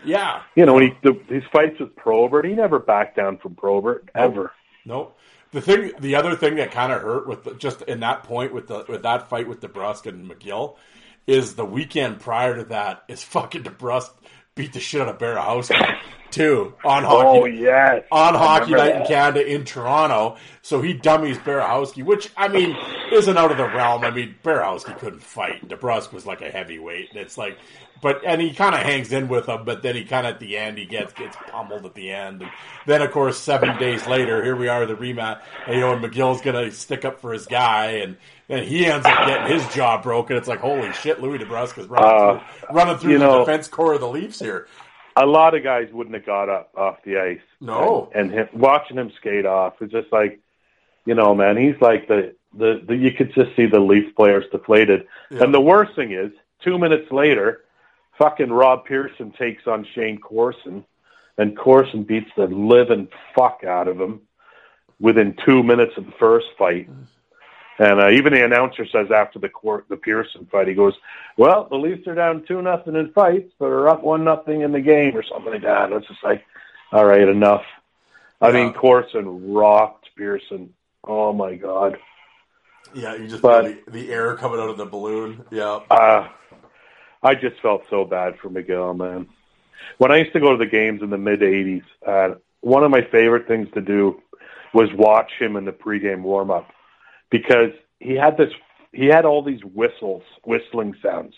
yeah, you know, when he the, his fights with Probert, he never backed down from Probert ever. Nope. The thing, the other thing that kind of hurt with the, just in that point with the with that fight with DeBrusk and McGill is the weekend prior to that is fucking DeBrusk beat the shit out of Berehowsky too on hockey Oh yes, on Hockey Night in. Canada in Toronto. So he dummies Berehowsky, which I mean isn't out of the realm. I mean Berehowsky couldn't fight. DeBrusk was like a heavyweight. And it's like, but and he kind of hangs in with him, but then he kind of at the end he gets gets pummeled at the end. And then of course seven days later, here we are the rematch. And, you know, and McGill's gonna stick up for his guy, and then he ends up getting his jaw broken. It's like holy shit, Louie DeBrusk is running Uh, through, running through the know- defense core of the Leafs here. A lot of guys wouldn't have got up off the ice. No. and, and him, watching him skate off is just like, you know, man, he's like the the, the you could just see the Leaf players deflated. Yeah. And the worst thing is, two minutes later, fucking Rob Pearson takes on Shayne Corson, and Corson beats the living fuck out of him within two minutes of the first fight. Mm. And uh, even the announcer says after the court, the Pearson fight, he goes, "Well, the Leafs are down two nothing in fights, but are up one nothing in the game, or something like that." And it's just like, all right, enough. I Yeah. mean, Corson rocked Pearson. Oh my god. Yeah, you just But- the, the air coming out of the balloon. Yeah. Uh, I just felt so bad for McGill, man. When I used to go to the games in the mid '80s, uh, one of my favorite things to do was watch him in the pregame warm up because he had this. He had all these whistles, whistling sounds,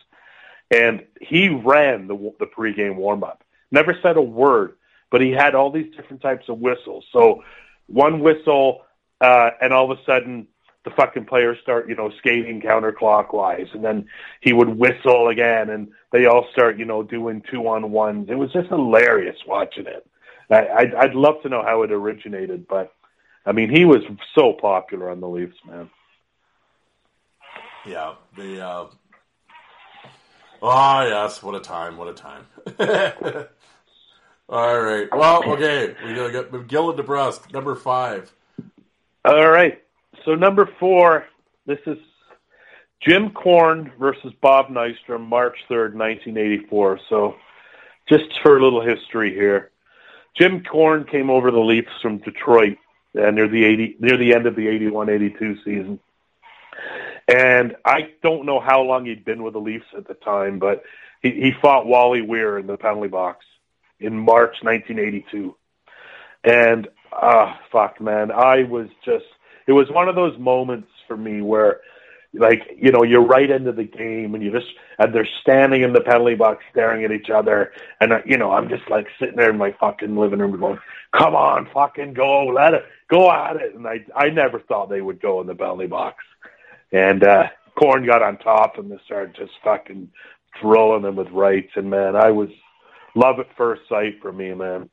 and he ran the the pregame warm up. Never said a word, but he had all these different types of whistles. So one whistle, uh, and all of a sudden the fucking players start, you know, skating counterclockwise, and then he would whistle again, and they all start, you know, doing two on ones. It was just hilarious watching it. I, I'd, I'd love to know how it originated, but I mean, he was so popular on the Leafs, man. Yeah. The uh Oh yes, what a time, what a time. All right. Well, okay. We got McGill and DeBrusk, number five. All right. So number four, this is Jim Korn versus Bob Nystrom, March 3rd, 1984. So just for a little history here. Jim Korn came over the Leafs from Detroit uh, near the 80, near the end of the 81-82 season. And I don't know how long he'd been with the Leafs at the time, but he, he fought Wally Weir in the penalty box in March 1982. And ah, uh, fuck, man, I was just. It was one of those moments for me where, like, you know, you're right into the game, and you just and they're standing in the penalty box staring at each other, and uh, you know, I'm just like sitting there in my fucking living room going, "Come on, fucking go, let it go at it." And I I never thought they would go in the penalty box, and uh Korn got on top and they started just fucking throwing them with rights, and man, I was love at first sight for me, man.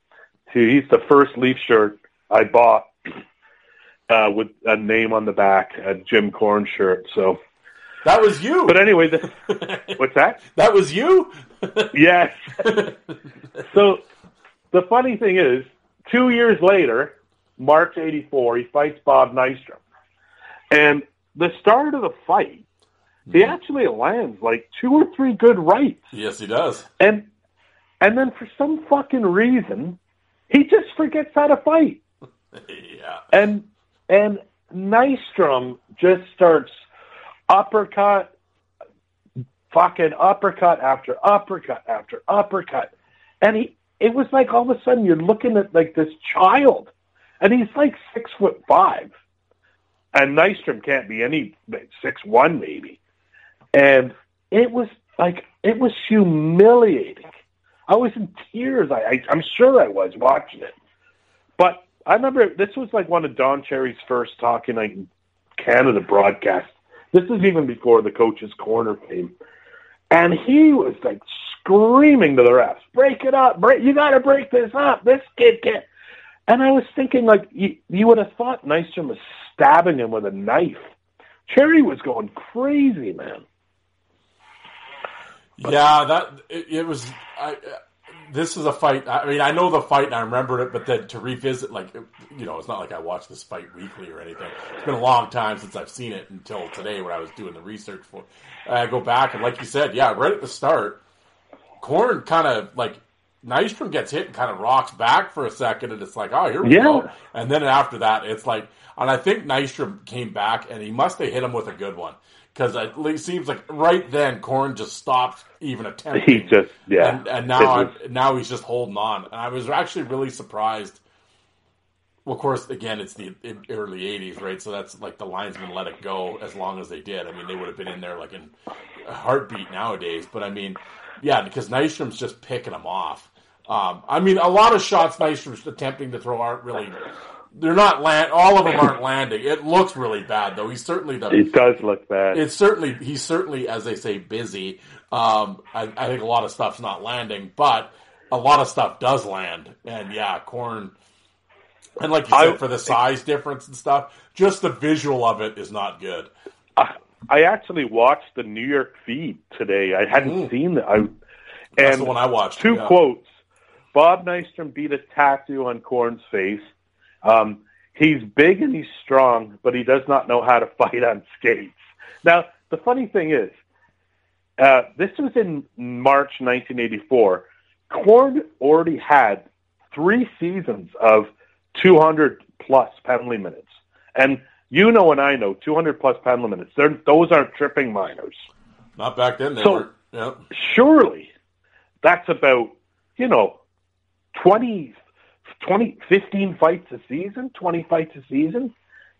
He's the first Leaf shirt I bought uh, with a name on the back, a Jim Korn shirt. So that was you. But anyway, the, what's that? That was you. yes. so the funny thing is, two years later, March '84, he fights Bob Nystrom, and the start of the fight, he mm-hmm. actually lands like two or three good rights. Yes, he does. And and then for some fucking reason, he just forgets how to fight. yeah. And and Nystrom just starts uppercut, fucking uppercut after uppercut after uppercut, and he. It was like all of a sudden you're looking at like this child, and he's like six foot five, and Nystrom can't be any six one maybe, and it was like it was humiliating. I was in tears. I, I I'm sure I was watching it, but I remember this was like one of Don Cherry's first talking like Canada broadcasts. This is even before the coach's corner came, and he was like screaming to the refs, "Break it up! Break! You got to break this up! This kid can't." And I was thinking, like, you, you would have thought Nystrom was stabbing him with a knife. Cherry was going crazy, man. Yeah, that it, it was. I, this is a fight. I mean, I know the fight and I remember it, but then to revisit, like, you know, it's not like I watch this fight weekly or anything. It's been a long time since I've seen it until today when I was doing the research for. I go back and, like you said, yeah, right at the start, Korn kind of like Nystrom gets hit and kind of rocks back for a second, and it's like, oh, here we yeah. go. And then after that, it's like, and I think Nystrom came back and he must have hit him with a good one because it seems like right then Korn just stopped even attempting. He just yeah, and, and now was... now he's just holding on. And I was actually really surprised. Well, of course, again, it's the early '80s, right? So that's like the linesmen let it go as long as they did. I mean, they would have been in there like in a heartbeat nowadays. But I mean, yeah, because Nystrom's just picking them off. Um, I mean, a lot of shots Nystrom's attempting to throw aren't really they're not land. All of them aren't landing. It looks really bad, though. He's certainly the. It does look bad. It's certainly he's certainly, as they say, busy. Um, I, I, think a lot of stuff's not landing, but a lot of stuff does land. And yeah, Korn. And like you said, I, for the size difference and stuff, just the visual of it is not good. I, I actually watched the New York feed today. I hadn't mm. seen it. I, and That's the one I watched. Two yeah. quotes. Bob Nystrom beat a tattoo on Korn's face um, he's big and he's strong, but he does not know how to fight on skates. Now, the funny thing is, uh, this was in March 1984. Korn already had three seasons of 200 plus penalty minutes. And you know and I know 200 plus penalty minutes. They're, those aren't tripping minors. Not back then. They so were. Surely that's about, you know, 20, 20, 15 fights a season, 20 fights a season.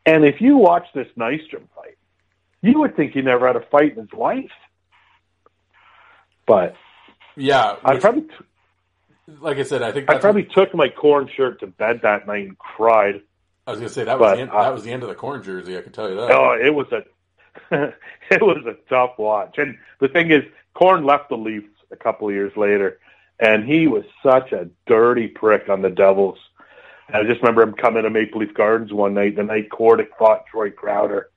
And if you watch this Nystrom fight, you would think he never had a fight in his life. But yeah, I probably, like I said, I think I probably what, took my Korn shirt to bed that night and cried. I was going to say that was the end, uh, that was the end of the Korn jersey. I can tell you that. Oh, it was a it was a tough watch. And the thing is, Korn left the Leafs a couple of years later, and he was such a dirty prick on the Devils. And I just remember him coming to Maple Leaf Gardens one night, the night Kordic fought Troy Crowder,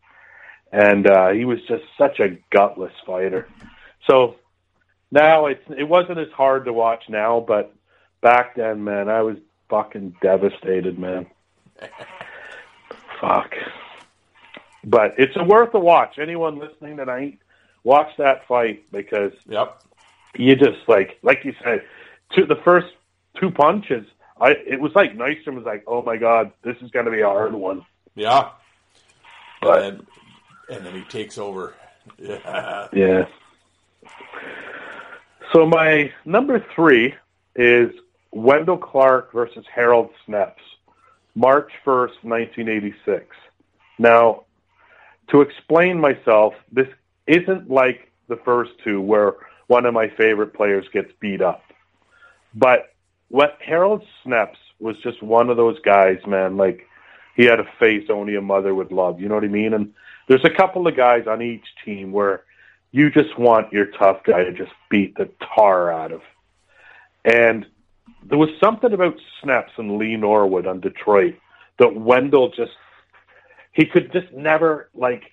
and uh, he was just such a gutless fighter. So now it's it wasn't as hard to watch now, but back then, man, I was fucking devastated, man. Fuck. But it's a worth a watch. Anyone listening tonight, watch that fight because Yep. you just like like you said, to the first two punches, I it was like Nystrom was like, "Oh my god, this is going to be a hard one." Yeah. But- and, then, and then he takes over. Yeah. Yeah. So my number three is Wendel Clark versus Harold Snepsts, March first, nineteen eighty six. Now, to explain myself, this isn't like the first two where one of my favorite players gets beat up. But what Harold Snepsts was just one of those guys, man, like he had a face only a mother would love, you know what I mean? And there's a couple of guys on each team where you just want your tough guy to just beat the tar out of. And there was something about Snepsts and Lee Norwood on Detroit that Wendel just he could just never like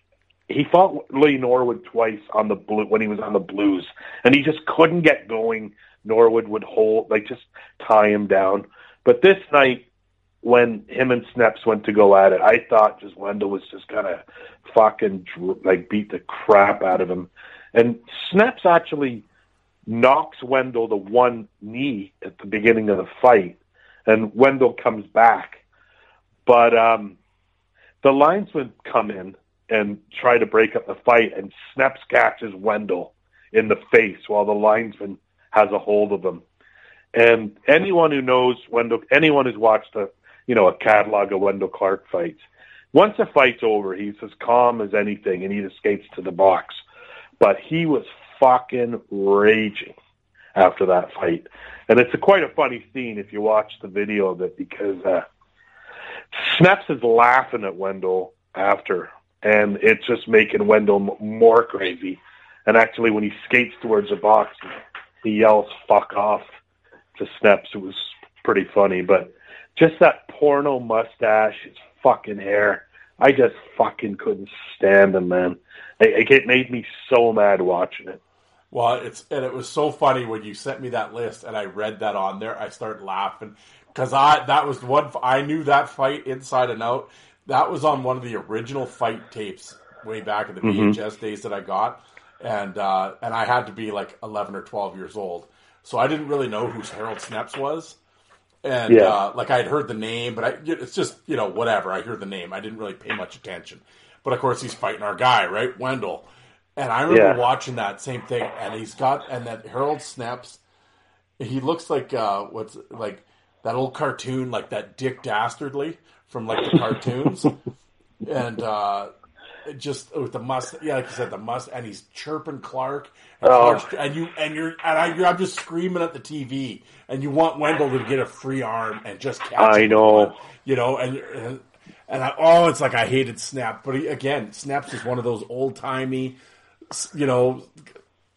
he fought Lee Norwood twice on the blue when he was on the Blues, and he just couldn't get going. Norwood would hold like just tie him down. But this night, when him and Snepsts went to go at it, I thought just Wendel was just gonna fucking like beat the crap out of him, and Snepsts actually knocks Wendel to one knee at the beginning of the fight, and Wendel comes back, but um, the linesmen come in and try to break up the fight, and Snepsts catches Wendel in the face while the linesman has a hold of him. And anyone who knows Wendel, anyone who's watched a you know a catalog of Wendel Clark fights, once the fight's over, he's as calm as anything, and he escapes to the box. But he was fucking raging after that fight, and it's a quite a funny scene if you watch the video of it because uh, Snepsts is laughing at Wendel after, and it's just making Wendel more crazy. And actually, when he skates towards the box, he yells "fuck off" to Snepsts. It was pretty funny, but just that porno mustache, his fucking hair. I just fucking couldn't stand him, man. It, it made me so mad watching it. Well, it's and it was so funny when you sent me that list and I read that on there. I started laughing because I that was one I knew that fight inside and out. That was on one of the original fight tapes way back in the mm-hmm. VHS days that I got, and uh, and I had to be like eleven or twelve years old, so I didn't really know who Harold Snepsts was. And Yeah. uh, like I'd heard the name, but I, it's just you know whatever. I hear the name. I didn't really pay much attention. But of course, he's fighting our guy, right, Wendel. And I remember Yeah. watching that same thing, and he's got and that Harold Snepsts. He looks like uh, what's like that old cartoon, like that Dick Dastardly from like the cartoons, and uh, just with the must, yeah, like you said, the must, and he's chirping Clark, and, Oh. Clark's- and you and you're and I, I'm just screaming at the TV, and you want Wendel to get a free arm and just catch. I him know. you know, and and, and I, oh, it's like I hated Snepsts, but he, again, Snepsts is one of those old timey, you know,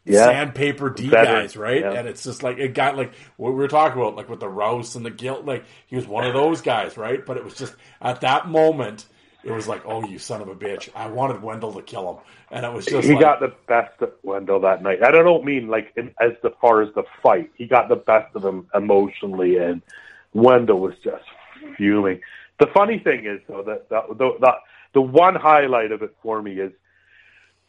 Yeah. sandpaper D Veteran, guys, right? yeah. And it's just like it got like what we were talking about, like with the Rouse and the Gill. Like he was one of those guys, right? But it was just at that moment, it was like, oh, you son of a bitch! I wanted Wendel to kill him, and it was just he like, got the best of Wendel that night. I don't mean like in, as the far as the fight. He got the best of him emotionally, and Wendel was just fuming. The funny thing is, though, that the, the, the, the one highlight of it for me is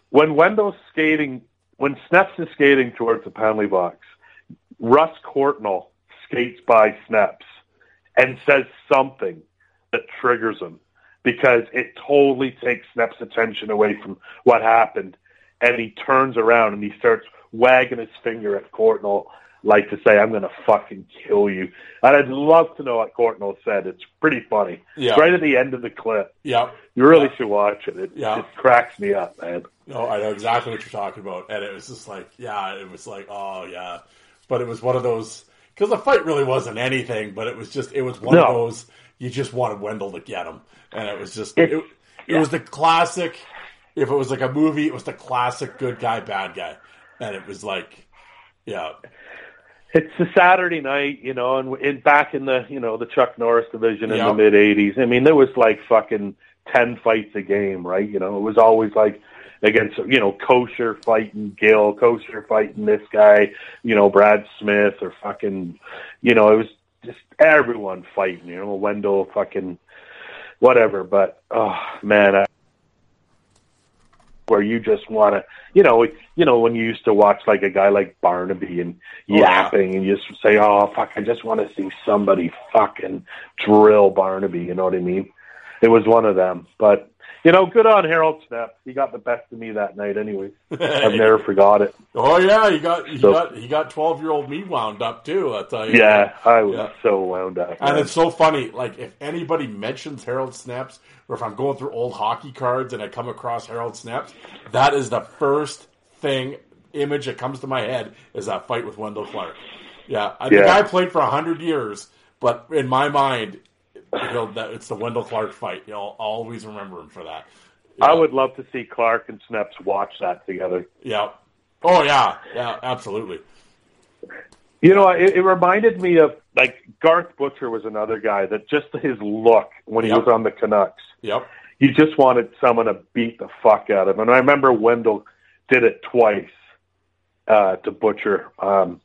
when Wendel's skating, when Snepsts is skating towards the penalty box, Russ Courtnall skates by Snepsts and says something that triggers him because it totally takes Snepsts' attention away from what happened. And he turns around and he starts wagging his finger at Courtnall like to say, I'm going to fucking kill you. And I'd love to know what Courtnall said. It's pretty funny. Yeah. Right at the end of the clip. yeah, You really Yeah. should watch it. It, Yeah. it cracks me up, man. no, I know exactly what you're talking about, and it was just like, yeah, it was like, oh yeah, but it was one of those because the fight really wasn't anything, but it was just, it was one of those you just wanted Wendel to get him, and it was just, It- it, it was the classic. If it was like a movie, it was the classic good guy, bad guy, and it was like, yeah, It's a Saturday night, you know, and in, back in the, you know, the Chuck Norris division in Yeah. the mid '80s. I mean, there was like fucking ten fights a game, right? You know, it was always like against you know Kocur fighting Gill, Kocur fighting this guy, you know Brad Smith or fucking, you know it was just everyone fighting, you know Wendel fucking whatever. But oh man, I, where you just want to, you know, you know when you used to watch like a guy like Barnaby and oh, yapping, and you just say, "Oh fuck, I just want to see somebody fucking drill Barnaby." You know what I mean? It was one of them, but you know, good on Harold Snepsts. He got the best of me that night, anyway. I've never forgot it. Oh yeah, he got he so, got he got twelve year old me wound up too. I tell you. Yeah, I was yeah. so wound up. And man. it's so funny. Like if anybody mentions Harold Snepsts, or if I'm going through old hockey cards and I come across Harold Snepsts, that is the first thing image that comes to my head is that fight with Wendel Clark. Yeah, I, yeah. the guy played for hundred years, but in my mind, he'll, that, it's the Wendel Clark fight. You'll always remember him for that. I would love to see Clark and Snepsts watch that together. Yeah. Oh yeah, yeah, absolutely. You know, it, it reminded me of like Garth Butcher was another guy that just his look when he yep. was on the Canucks. Yep. You just wanted someone to beat the fuck out of him. And I remember Wendel did it twice uh, to Butcher. Um,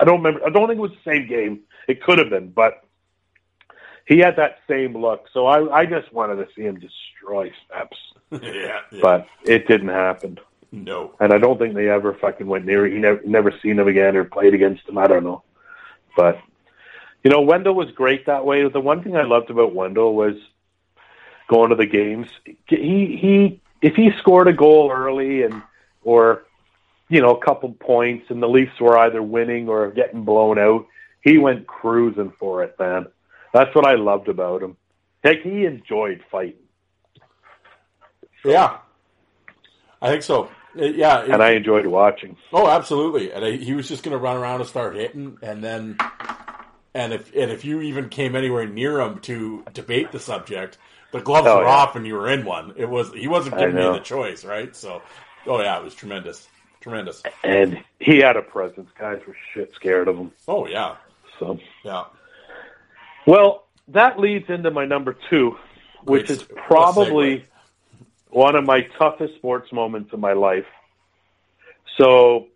I don't remember. I don't think it was the same game. It could have been, but he had that same look. So I, I just wanted to see him destroy Snepsts. yeah, yeah, But it didn't happen. No. And I don't think they ever fucking went near. He never never seen him again or played against him. I don't know. But you know, Wendel was great that way. The one thing I loved about Wendel was going to the games. He he if he scored a goal early and or you know, a couple points and the Leafs were either winning or getting blown out, he went cruising for it, man. That's what I loved about him. Heck, he enjoyed fighting. Yeah, I think so. Uh, yeah, it, and I enjoyed watching. Oh, absolutely. And I, he was just going to run around and start hitting, and then, and if and if you even came anywhere near him to debate the subject, the gloves oh, were yeah. off and you were in one. It was he wasn't giving you the choice, right? So, oh yeah, it was tremendous, tremendous. And he had a presence. Guys were shit scared of him. Oh yeah. So yeah. Well, that leads into my number two, which is probably one of my toughest sports moments of my life. So,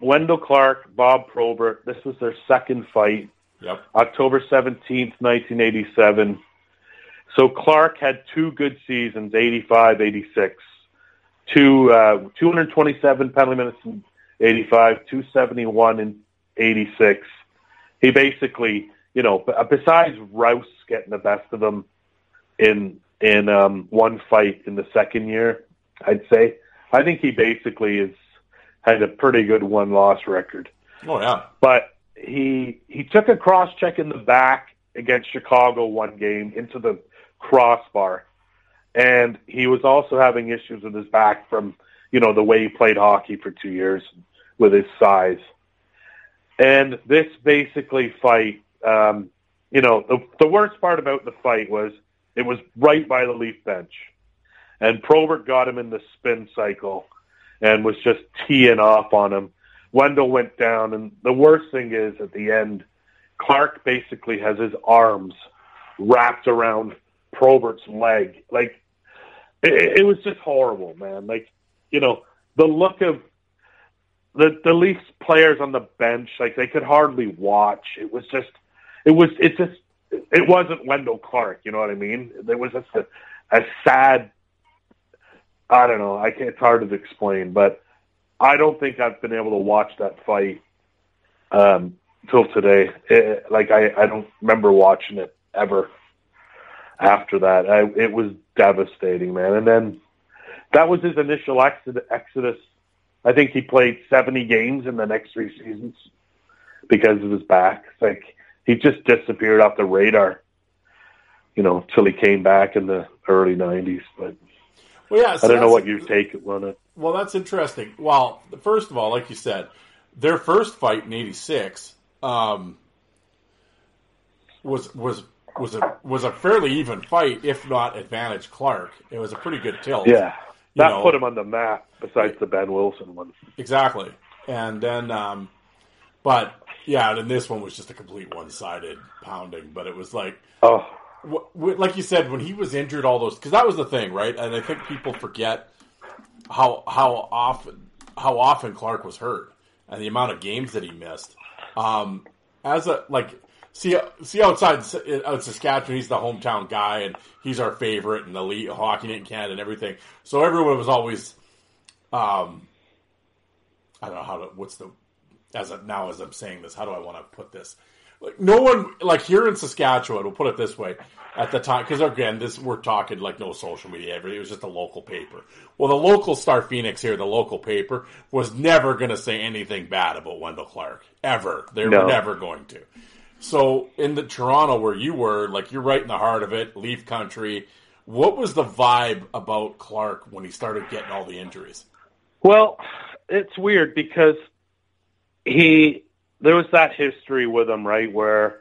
Wendel Clark, Bob Probert, this was their second fight. Yep. October 17th, 1987. So Clark had two good seasons, 85, 86. Two, uh, 227 penalty minutes in 85, 271 in 86. He basically you know, besides Rouse getting the best of him in in um, one fight in the second year, I'd say I think he basically is had a pretty good one loss record. Oh yeah, but he he took a cross check in the back against Chicago one game into the crossbar, and he was also having issues with his back from you know the way he played hockey for two years with his size. And this basically fight um, you know, the, the worst part about the fight was it was right by the Leaf bench. And Probert got him in the spin cycle and was just teeing off on him. Wendel went down, and the worst thing is at the end, Clark basically has his arms wrapped around Probert's leg. Like, it, it was just horrible, man. Like, you know, the look of the the Leafs players on the bench, like they could hardly watch. It was just it was it just it wasn't Wendel Clark. You know what I mean? There was just a, a sad. I don't know. I can't, it's hard to explain, but I don't think I've been able to watch that fight um, till today. It, like I, I don't remember watching it ever after that. I, it was devastating, man. And then that was his initial exodus. I think he played 70 games in the next three seasons because of his back. Like he just disappeared off the radar, you know, till he came back in the early '90s. But well, yeah, so I don't know what your take on it. Well, that's interesting. Well, first of all, like you said, their first fight in '86 um, was was was a was a fairly even fight, if not advantage Clark. It was a pretty good tilt. Yeah, that know. put him on the map. Besides the Behn Wilson one, exactly. And then, um, but yeah, and this one was just a complete one-sided pounding. But it was like, oh, w- like you said, when he was injured, all those because that was the thing, right? And I think people forget how how often how often Clark was hurt and the amount of games that he missed. Um, as a like see see outside out Saskatchewan, he's the hometown guy and he's our favorite and elite hockey in Canada and everything. So everyone was always, um, I don't know how to what's the as a, now as I'm saying this, how do I want to put this? Like no one like here in Saskatchewan, we'll put it this way. At the time, because again, this we're talking like no social media. Everything it was just a local paper. Well, the local Star Phoenix here, the local paper, was never going to say anything bad about Wendel Clark ever. They No. were never going to. So in the Toronto where you were, like you're right in the heart of it, Leaf Country. What was the vibe about Clark when he started getting all the injuries? Well, it's weird because he there was that history with him, right? Where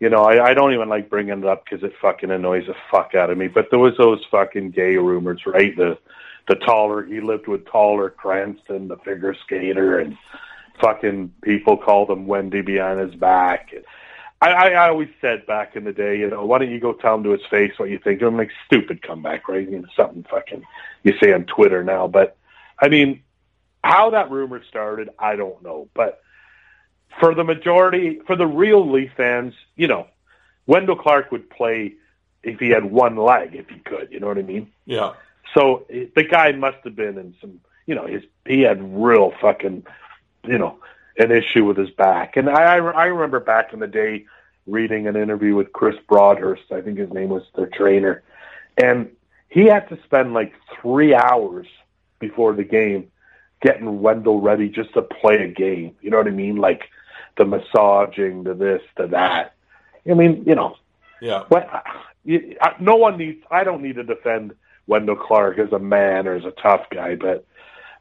you know I, I don't even like bringing it up because it fucking annoys the fuck out of me. But there was those fucking gay rumors, right? The the Toller he lived with Toller Cranston, the figure skater, and fucking people called him Wendy behind his back. I, I, I always said back in the day, you know, why don't you go tell him to his face what you think? I'm like stupid comeback, right? You know, something fucking you say on Twitter now, but I mean, how that rumor started, I don't know. But for the majority, for the real Leaf fans, you know, Wendel Clark would play if he had one leg, if he could. You know what I mean? Yeah, So the guy must have been in some, you know, his he had real fucking, you know, an issue with his back. And I I remember back in the day reading an interview with Chris Broadhurst. I think his name was their trainer, and he had to spend like three hours before the game getting Wendel ready just to play a game. You know what I mean? Like the massaging, the this, the that. I mean, you know, yeah, well, uh, you, I- no one needs. I don't need to defend Wendel Clark as a man or as a tough guy, but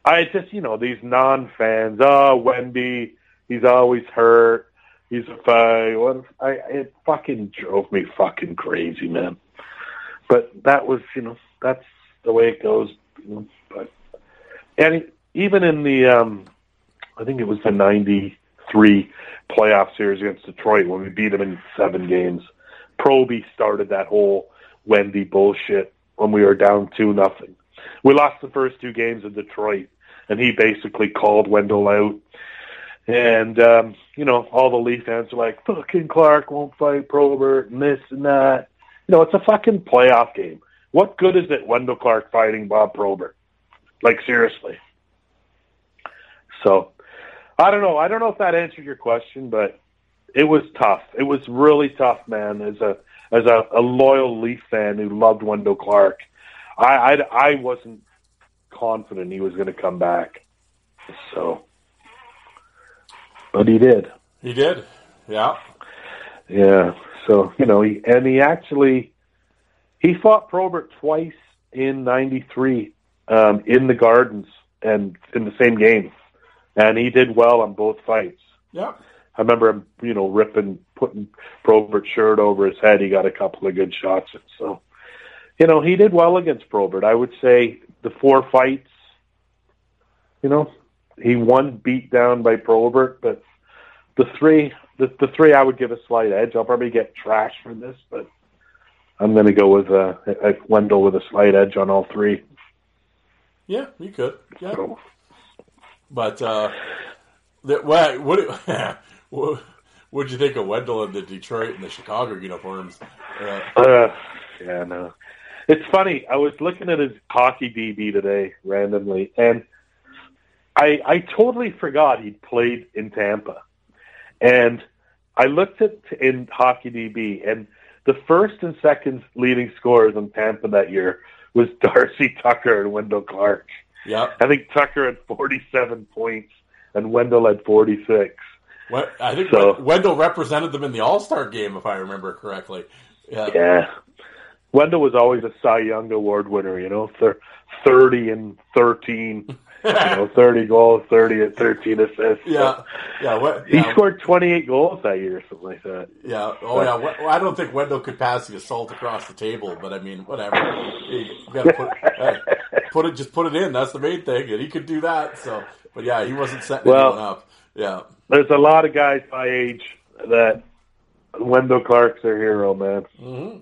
I just, you know, these non-fans. Oh, Wendy, he's always hurt. He's a. What? I it fucking drove me fucking crazy, man. But that was, you know, that's the way it goes. You know, but it- even in the, um I think it was the '93 playoff series against Detroit when we beat them in seven games. Proby started that whole Wendy bullshit when we were down two nothing. We lost the first two games in Detroit, and he basically called Wendel out. And um, you know, all the Leaf fans are like, "Fucking Clark won't fight Probert and this and that." You know, it's a fucking playoff game. What good is it Wendel Clark fighting Bob Probert? Like seriously. So, I don't know. I don't know if that answered your question, but it was tough. It was really tough, man. As a as a, a loyal Leaf fan who loved Wendel Clark, I I, I wasn't confident he was going to come back. So, but he did. he did. Yeah, Yeah. So you know, he and he actually he fought Probert twice in '93 um, in the Gardens and in the same game, and he did well on both fights. yeah, I remember him, you know, ripping, putting Probert's shirt over his head. He got a couple of good shots. And so, you know, he did well against Probert. I would say the four fights, you know, he won beat down by Probert, but the three, the, the three, I would give a slight edge. I'll probably get trash for this, but I'm going to go with uh, uh, Wendel with a slight edge on all three. yeah. You could. Yeah, So, but uh, what what what'd you think of Wendel in the Detroit and the Chicago uniforms? Uh, Uh, yeah, no. It's funny. I was looking at his hockey DB today randomly, and I I totally forgot he'd played in Tampa. And I looked at in hockey DB, and the first and second leading scorers in Tampa that year was Darcy Tucker and Wendel Clark. Yeah, I think Tucker had 47 points and Wendel had 46. What, I think So- Wendel represented them in the All Star game, if I remember correctly. Yeah, Yeah. Wendel was always a Cy Young Award winner, you know, thir- 30 and 13, you know, 30 goals, 30 and 13 assists. yeah, yeah. What, He yeah, scored 28 goals that year, something like that. yeah. Oh yeah. Well, I don't think Wendel could pass the assault across the table, but I mean, whatever. You gotta put, hey, put it, just put it in. That's the main thing, and he could do that. So, but yeah, he wasn't setting Well- anyone up. Yeah, There's a lot of guys my age that Wendel Clark's their hero, man. hmm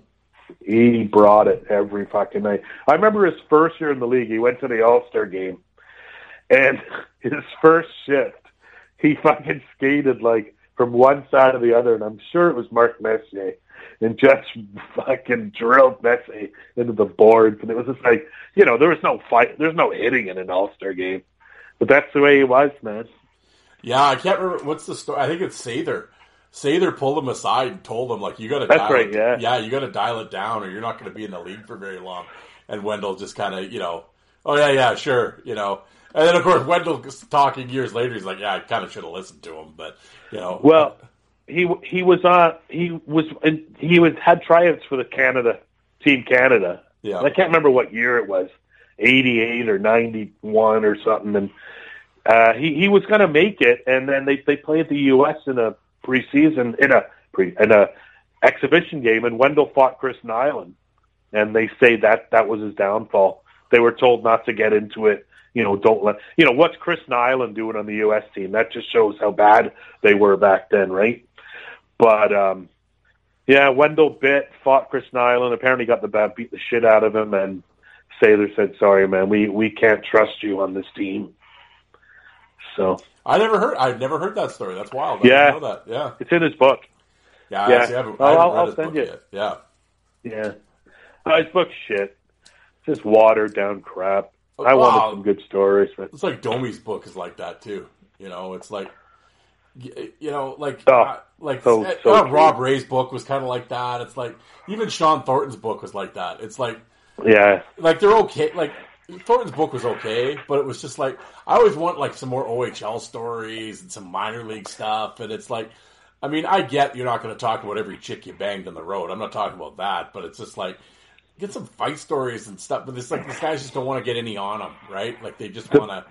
He brought it every fucking night. I remember his first year in the league. He went to the All Star game, and his first shift, he fucking skated like from one side to the other, and I'm sure it was Mark Messier, and just fucking drilled Messier into the boards, and it was just like, you know, there was no fight, there's no hitting in an All Star game, but that's the way he was, man. Yeah, I can't remember what's the story. I think it's Sather. Sather pulled him aside and told him like, "You got to That's dial right, it, yeah. yeah, you got to dial it down, or you're not going to be in the league for very long." And Wendel just kind of, you know, oh yeah, yeah, sure, you know. And then of course Wendel talking years later, he's like, "Yeah, I kind of should have listened to him," but you know, Well, he he was on he was he was had tryouts for the Canada team Canada. Yeah. I can't remember what year it was, eighty eight or ninety one or something, and uh, he he was going to make it, and then they they played the U.S. in a preseason in a pre in a exhibition game, and Wendel fought Chris Nilan, and they say that that was his downfall. They were told not to get into it. You know, don't let you know what's Chris Nilan doing on the U.S. team. That just shows how bad they were back then, right? But um, yeah, Wendel bit, fought Chris Nilan. Apparently, got the bat, beat the shit out of him, and Sailor said, "Sorry, man, we we can't trust you on this team." So I never heard. I've never heard that story. That's wild. I Yeah. didn't know that. Yeah, it's in his book. yeah. Yeah. I, see, I haven't, I haven't I'll- read I'll his send book you- yet. Yeah. Yeah, uh, his book's shit. It's just watered down crap. I Wow. wanted some good stories, but It's like Domi's book is like that too. You know, it's like, you know, like Oh, uh, like so- uh, so uh. Rob Ray's book was kind of like that. It's like even Shawn Thornton's book was like that. It's like yeah, like they're okay. Like Thornton's book was okay, but it was just like I always want like some more OHL stories and some minor league stuff. And it's like, I mean, I get you're not going to talk about every chick you banged on the road. I'm not talking about that, but it's just like get some fight stories and stuff. But it's like these guys just don't want to get any on them, right? Like they just want to.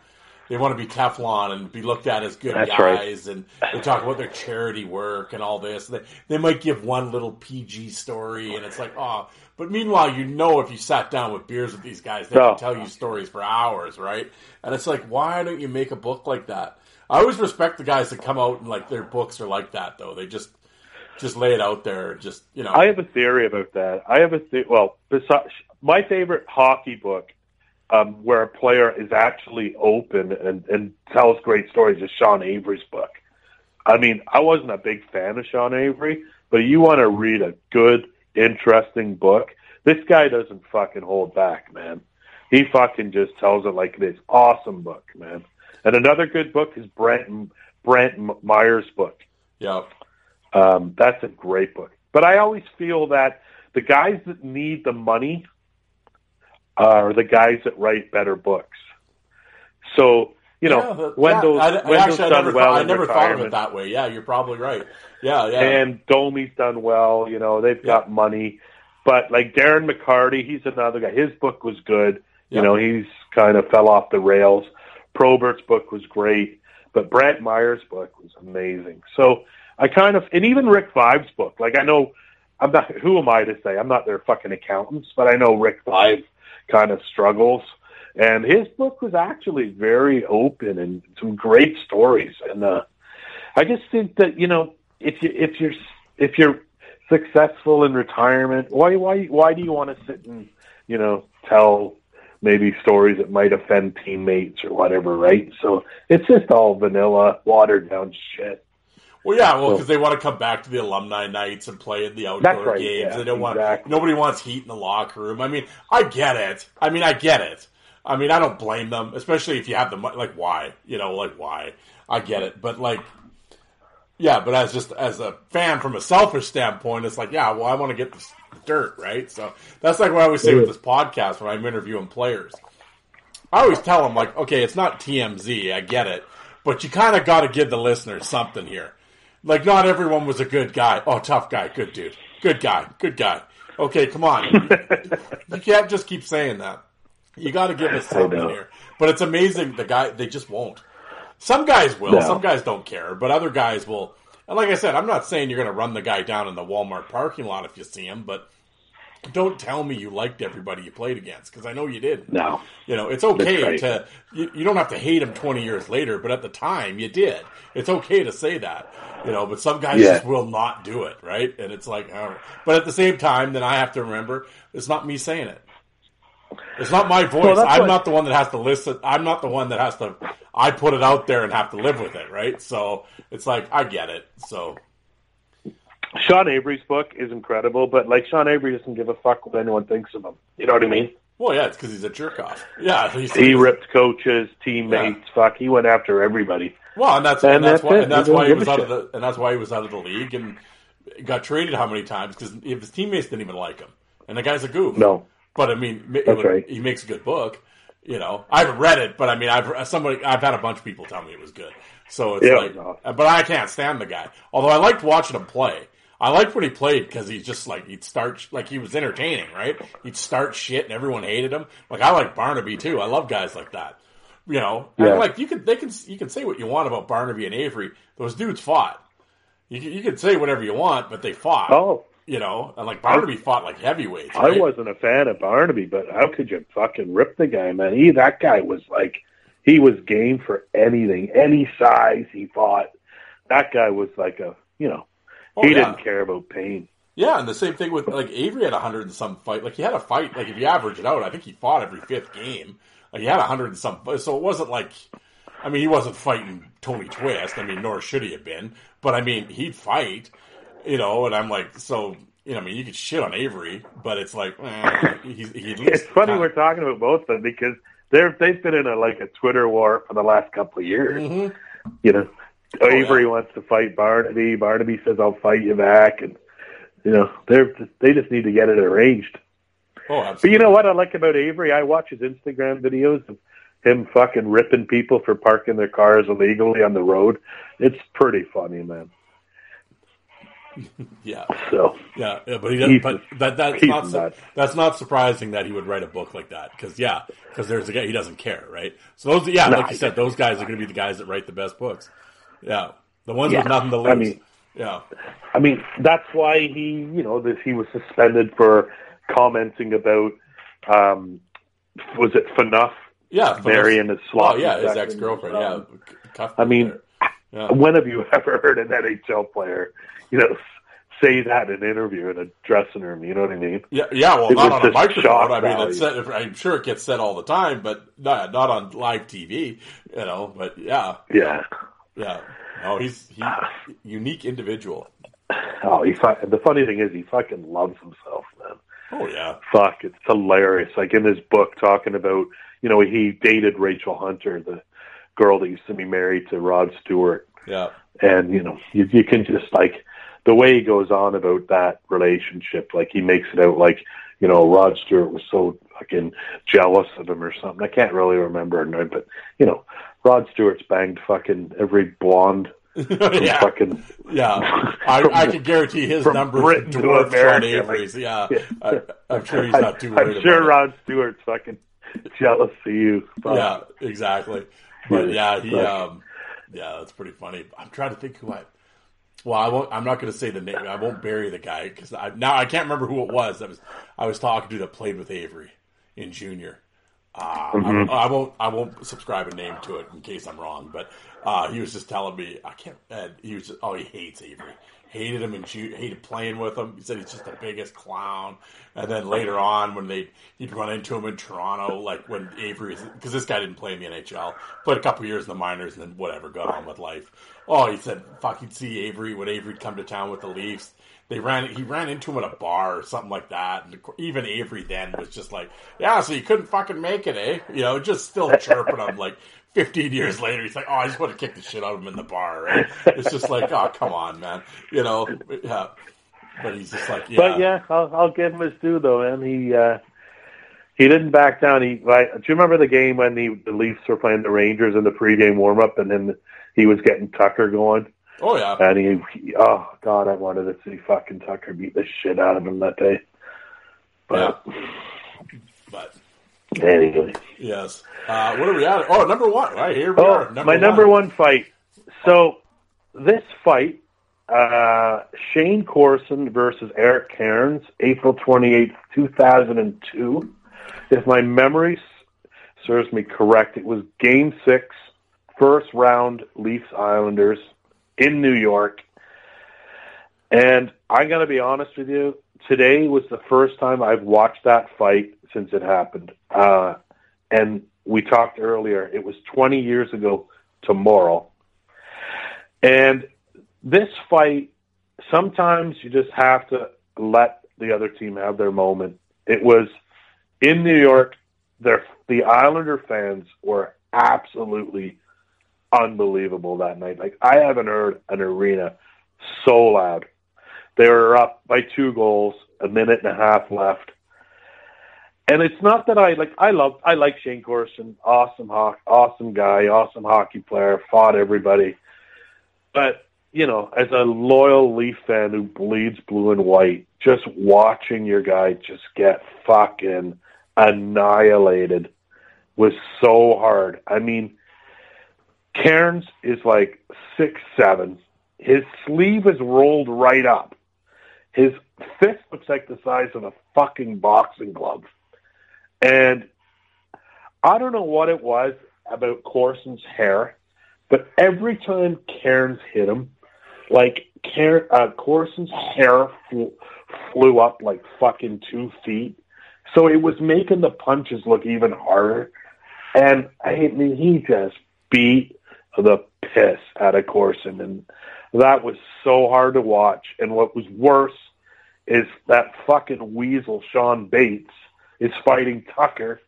They want to be Teflon and be looked at as good That's right. guys, and they talk about their charity work and all this. They, they might give one little PG story, and it's like, oh. But meanwhile, you know, if you sat down with beers with these guys, they Oh. can tell you stories for hours, right? And it's like, why don't you make a book like that? I always respect the guys that come out and like their books are like that, though. They just just lay it out there, just you know. I have a theory about that. I have a the- well, besides my favorite hockey book, um, where a player is actually open and, and tells great stories, is Sean Avery's book. I mean, I wasn't a big fan of Sean Avery, but you want to read a good, interesting book. This guy doesn't fucking hold back, man. He fucking just tells it like it is. Awesome book, man. And another good book is Brent Brantt Myhres' book. yeah, Um, that's a great book. But I always feel that the guys that need the money are the guys that write better books. So, you know, Yeah, that- Wendel's, yeah, I, I Wendel's actually, I done never, well thought, I never thought of it that way. Yeah, you're probably right. Yeah, yeah. And Domi's done well. You know, they've got money. But like Darren McCarty, he's another guy. His book was good. You know, he's kind of fell off the rails. Probert's book was great, but Brantt Myhres' book was amazing. So I kind of, and even Rick Vaive's book. Like I know, I'm not. Who am I to say? I'm not their fucking accountants, but I know Rick Vibe kind of struggles. And his book was actually very open and some great stories. And uh, I just think that you know, if you if you're if you're successful in retirement, why why why do you want to sit and you know tell maybe stories that might offend teammates or whatever, right? So it's just all vanilla, watered down shit. Well, yeah, well, So- because they want to come back to the alumni nights and play in the outdoor right, games. yeah, they don't want nobody wants heat in the locker room. I mean, I get it. I mean, I get it. I mean, I don't blame them, especially if you have the money. Like, why? You know, like why? I get it, but like, yeah, but as just as a fan from a selfish standpoint, it's like, yeah, well, I want to get this dirt, right? So that's like what I always say with this podcast when I'm interviewing players. I always tell them like, okay, it's not TMZ, I get it, but you kind of got to give the listeners something here. Like, not everyone was a good guy. Oh, tough guy, good dude, good guy, good guy. Okay, come on, you can't just keep saying that. You got to give us something here. But it's amazing the guy they just won't. Some guys will, No. some guys don't care, but other guys will. And like I said, I'm not saying you're going to run the guy down in the Walmart parking lot if you see him, but don't tell me you liked everybody you played against because I know you didn't. No. You know, it's okay right. to you, you don't have to hate him 20 years later, but at the time you did. It's okay to say that. You know, but some guys Yeah. just will not do it, right? And it's like, but at the same time, then I have to remember it's not me saying it. It's not my voice. that's I'm what- not the one that has to listen. I'm not the one that has to. I put it out there and have to live with it, right? So it's like I get it. So Sean Avery's book is incredible, but like Sean Avery doesn't give a fuck what anyone thinks of him. You know what I mean? well, yeah, it's because he's a jerk off. Yeah, He ripped coaches, teammates. Fuck, he went after everybody. Well, and that's and, And that's, that's why it. and that's He why he was out of the and that's why he was out of the league and got traded how many times because his teammates didn't even like him and the guy's a goof. No. but I mean, That's right. he makes a good book. You know, I haven't read it, but I mean, I've somebody I've had a bunch of people tell me it was good. So it's Yeah, like, awesome. but I can't stand the guy. Although I liked watching him play. I liked when he played because he's just like he'd start like he was entertaining, right? He'd start shit and everyone hated him. Like I like Barnaby too. I love guys like that. You know, and Yeah. like you can they can you can say what you want about Barnaby and Avery. Those dudes fought. You can, you can say whatever you want, but they fought. Oh, You know, and like Barnaby fought like heavyweights. I wasn't a fan of Barnaby, but how could you fucking rip the guy, man? He that guy was like he was game for anything, any size he fought. That guy was like a you know Oh, he yeah. didn't care about pain. Yeah, and the same thing with like Avery had a hundred and some fight. Like he had a fight. Like if you average it out, I think he fought every fifth game. Like he had a hundred and some. So it wasn't like, I mean, he wasn't fighting Tony Twist. I mean, nor should he have been. But I mean, he'd fight. You know, and I'm like, so you know, I mean, you could shit on Avery, but it's like, eh, he's he It's funny we're talking about both of them because they're they've been in a like a Twitter war for the last couple of years. You know, Oh, Avery yeah. wants to fight Barnaby. Barnaby says, "I'll fight you back," and you know they're just, they just need to get it arranged. Oh, But you know what I like about Avery? I watch his Instagram videos of him fucking ripping people for parking their cars illegally on the road. It's pretty funny, man. Yeah. So Yeah, yeah, but he doesn't. But that that's not nuts. that's not surprising that he would write a book like that because yeah, because there's a guy he doesn't care, right? So those yeah, No, like you said, those guys are going to be the guys that write the best books. Yeah, the ones with nothing to lose. I mean- yeah, I mean, that's why he, you know, this he was suspended for commenting about, um, was it FNUF yeah, but marrying his Oh yeah, his ex girlfriend. um, Yeah, I mean, yeah. When have you ever heard an NHL player, you know, say that in an interview in a dressing room? You know what I mean? Yeah, yeah. Well, It not on a microphone. I mean, it's said, I'm sure it gets said all the time, but not, not on live TV. You know, but yeah, Yeah. Yeah. No, he's he unique individual. Oh, he. fu- The funny thing is, he fucking loves himself, man. Oh yeah, Fuck, it's hilarious. Like in his book, talking about, you know, he dated Rachel Hunter, the girl that used to be married to Rod Stewart. yeah. and you know you, you can just like the way he goes on about that relationship like he makes it out like you know rod stewart was so fucking jealous of him or something i can't really remember but you know rod stewart's banged fucking every blonde from yeah. fucking Yeah, I, I can guarantee his from numbers Britain to America, Avery's. Yeah, Yeah. I, I'm sure he's not too I, worried i'm sure rod stewart's fucking jealous of you it. Yeah, exactly. But yeah, he. Um, yeah, that's pretty funny. I'm trying to think who I. Well, I won't. I'm not going to say the name. I won't bury the guy because I, now I can't remember who it was. I was I was talking to that played with Avery in junior. Uh, I, won't- I won't. I won't subscribe a name to it in case I'm wrong. But uh, he was just telling me I can't. Uh, he was. Just, oh, he hates Avery. Hated him and ju- hated playing with him. He said he's just the biggest clown. And then later on, when they he'd run into him in Toronto, like when Avery, because this guy didn't play in the NHL, played a couple years in the minors, and then whatever, got on with life. Oh, he said, "Fuck." He'd see Avery when Avery'd come to town with the Leafs they ran he ran into him at a bar or something like that and even avery then was just like yeah so you couldn't fucking make it eh? You know just still chirping him like 15 years later he's like oh i just want to kick the shit out of him in the bar right? It's just like oh come on man you know? Yeah. But he's just like yeah But yeah, I'll, I'll give him his due though, man. He uh, he didn't back down. He like, do you remember the game when the the Leafs were playing the Rangers in the pregame warm up, and then he was getting Tucker going, oh yeah. And he, he oh god, I wanted to see fucking Tucker beat the shit out of him that day. But but anyway, yes. Uh what are we at? Oh number one right here we oh, are my number one. fight. So this fight uh, Shayne Corson versus Eric Cairns, April 28th, 2002. If my memory serves me correct, it was game six, first round Leafs Islanders in New York. And I'm going to be honest with you, today was the first time I've watched that fight since it happened. Uh, and we talked earlier, it was 20 years ago tomorrow. And this fight, sometimes you just have to let the other team have their moment. It was in New York. Their, the Islander fans were absolutely unbelievable that night. Like I haven't heard an arena so loud. They were up by two goals, a minute and a half left. And it's not that I like I love I like Shayne Corson, awesome hockey, awesome guy, awesome hockey player, fought everybody. But you know, as a loyal Leaf fan who bleeds blue and white, just watching your guy just get fucking annihilated was so hard. I mean, Cairns is like six seven. His sleeve is rolled right up. His fist looks like the size of a fucking boxing glove. And I don't know what it was about Corson's hair, but every time Cairns hit him, like uh, Corson's hair flew, flew up like fucking two feet. So it was making the punches look even harder. And I mean, he just beat the piss out of Corson, and that was so hard to watch. And what was worse is that fucking weasel Shawn Bates is fighting Tucker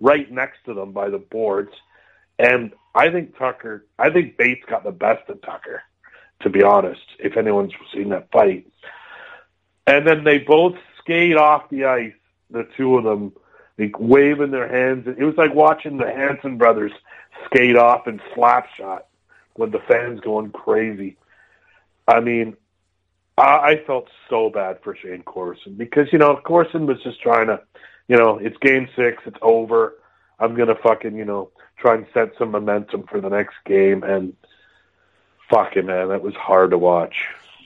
right next to them by the boards, and I think Tucker, I think Bates got the best of Tucker, to be honest. If anyone's seen that fight, and then they both skate off the ice, the two of them, like waving their hands. It was like watching the Hanson brothers skate off in Slapshot with the fans going crazy. I mean, I, I felt so bad for Shayne Corson because you know Corson was just trying to, you know, it's game six, it's over. I'm gonna fucking you know try and set some momentum for the next game, and fucking man, that was hard to watch.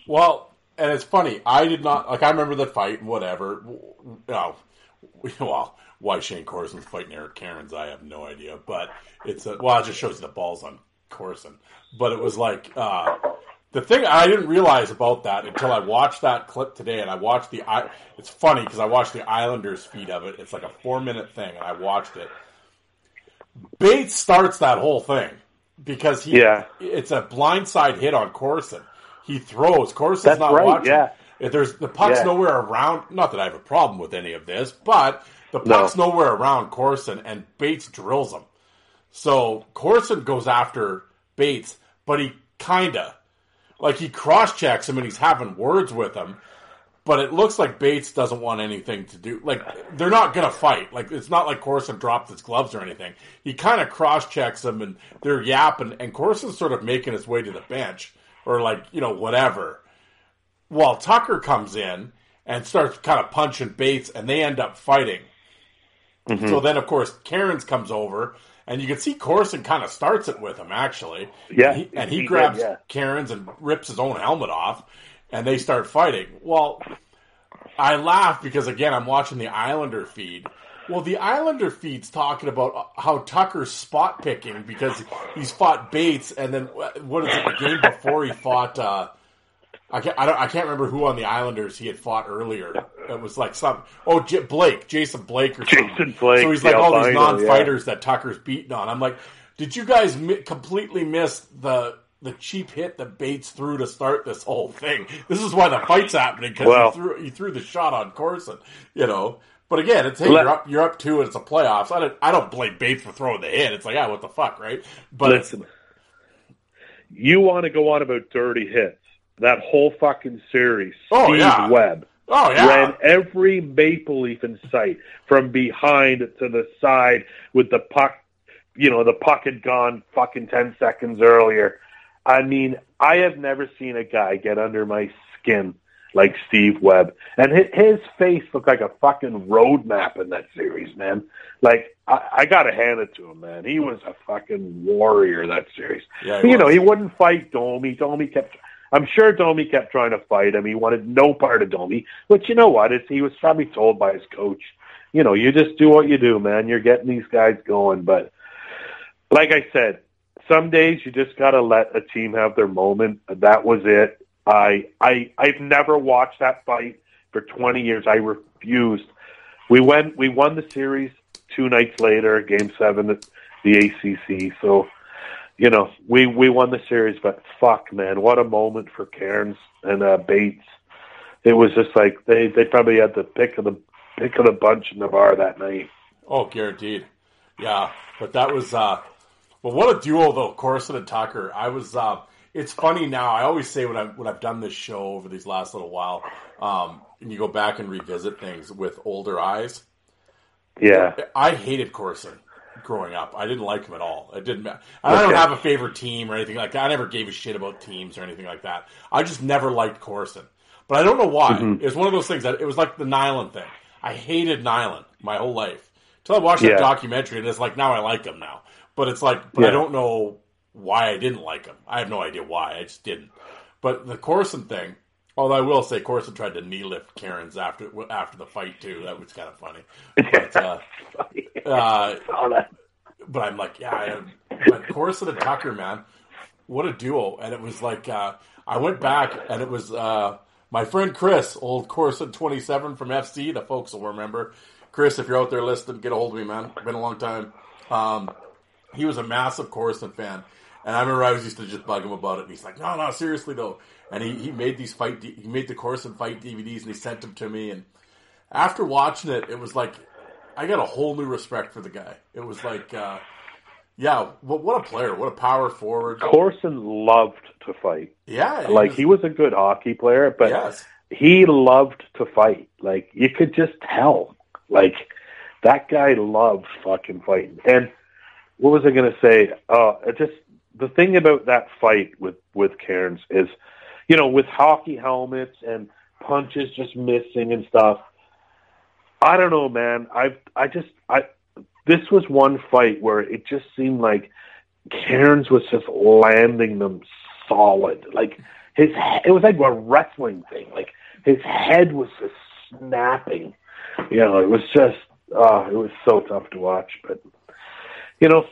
Well, and it's funny. I did not like. I remember the fight. Whatever. Oh, well, why Shayne Corson's fighting Eric Cairns, I have no idea. But it's a, well, it just shows the balls on Corson. But it was like uh, the thing I didn't realize about that until I watched that clip today, and I watched the. I, it's funny because I watched the Islanders feed of it. It's like a four minute thing, and I watched it. Bates starts that whole thing because he. Yeah. It's a blindside hit on Corson. He throws. Corson's That's not right, watching. yeah. If there's the puck's Yeah. nowhere around. Not that I have a problem with any of this, but the puck's nowhere around Corson, and Bates drills him. So Corson goes after Bates, but he kinda like he cross checks him and he's having words with him. But it looks like Bates doesn't want anything to do. Like they're not gonna fight. Like it's not like Corson dropped his gloves or anything. He kind of cross checks him and they're yapping, and Corson's sort of making his way to the bench or like you know whatever. While Tucker comes in and starts kind of punching Bates, and they end up fighting. So then, of course, Cairns comes over, and you can see Corson kind of starts it with him actually. Yeah, and he, and he he did, grabs yeah. Cairns and rips his own helmet off, and they start fighting. Well, I laugh because again, I'm watching the Islander feed. Well, the Islander feed's talking about how Tucker's spot picking because he's fought Bates, and then what is it? The game before he fought. Uh, I can't. I, don't, I can't remember who on the Islanders he had fought earlier. It was like some. Oh, J- Blake, Jason Blake, or something. Jason Blake, So he's like all these non-fighters that Tucker's beaten on. I'm like, did you guys mi- completely miss the the cheap hit that Bates threw to start this whole thing? This is why the fight's happening because Well- he threw he threw the shot on Corson. You know. But again, it's hey, Let- you're up, you're up two, and it's a playoffs. I don't, I don't blame Bates for throwing the hit. It's like, yeah, what the fuck, right? But Listen, you want to go on about dirty hits? That whole fucking series, Oh, Steve yeah. Webb oh yeah, ran every Maple Leaf in sight from behind to the side with the puck. You know, the puck had gone fucking ten seconds earlier. I mean, I have never seen a guy get under my skin like Steve Webb, and his, face looked like a fucking road map in that series, man. Like I, I got to hand it to him, man. He was a fucking warrior that series. Yeah, you know, he wouldn't fight Domi. Domi kept. I'm sure Domi kept trying to fight him. He wanted no part of Domi. But you know what? It's, he was probably told by his coach, you know, you just do what you do, man. You're getting these guys going. But like I said, some days you just got to let a team have their moment. That was it. I I I've never watched that fight for 20 years. I refused. We went we won the series two nights later, game 7 at the ACC. So, you know, we we won the series, but fuck man, what a moment for Cairns and uh Bates. It was just like they they probably had the pick of the pick of the bunch in the bar that night. Oh, guaranteed. Yeah, but that was uh but what a duo though, Corson and Tucker. I was uh it's funny now. I always say when I when I've done this show over these last little while, um, and you go back and revisit things with older eyes. Yeah, I hated Corson growing up. I didn't like him at all. It didn't matter. I don't have a favorite team or anything like that. I never gave a shit about teams or anything like that. I just never liked Corson. But I don't know why. Mm-hmm. It was one of those things that it was like the Nilan thing. I hated Nilan my whole life. Until I watched Yeah. that documentary and it's like now I like him now. But it's like but I don't know why I didn't like him. I have no idea why. I just didn't. But the Corson thing, although I will say Corson tried to knee lift Cairns after after the fight too. That was kind of funny. But, uh, uh, but I'm like, yeah, I, but Corson and Tucker, man, what a duo! And it was like, uh, I went back and it was uh, my friend Chris, old Corson twenty seven from FC. The folks will remember. Chris, if you're out there listening, get a hold of me, man. Been a long time. Um, he was a massive Corson fan, and I remember I was used to just bug him about it. And he's like, "No, no, seriously though." And he, he made these fight, he made the Corson fight DVDs, and he sent them to me. And after watching it, it was like I got a whole new respect for the guy. It was like, uh, yeah, what, what a player, what a power forward. Corson loved to fight. Yeah, Like he was a good hockey player, but yes, he loved to fight. Like you could just tell. Like that guy loved fucking fighting. And what was I going to say? Uh, just the thing about that fight with with Cairns is, you know, with hockey helmets and punches just missing and stuff. I don't know, man. I I just I this was one fight where it just seemed like Cairns was just landing them solid. Like his it was like a wrestling thing. Like his head was just snapping. You know, it was just uh it was so tough to watch. But you know,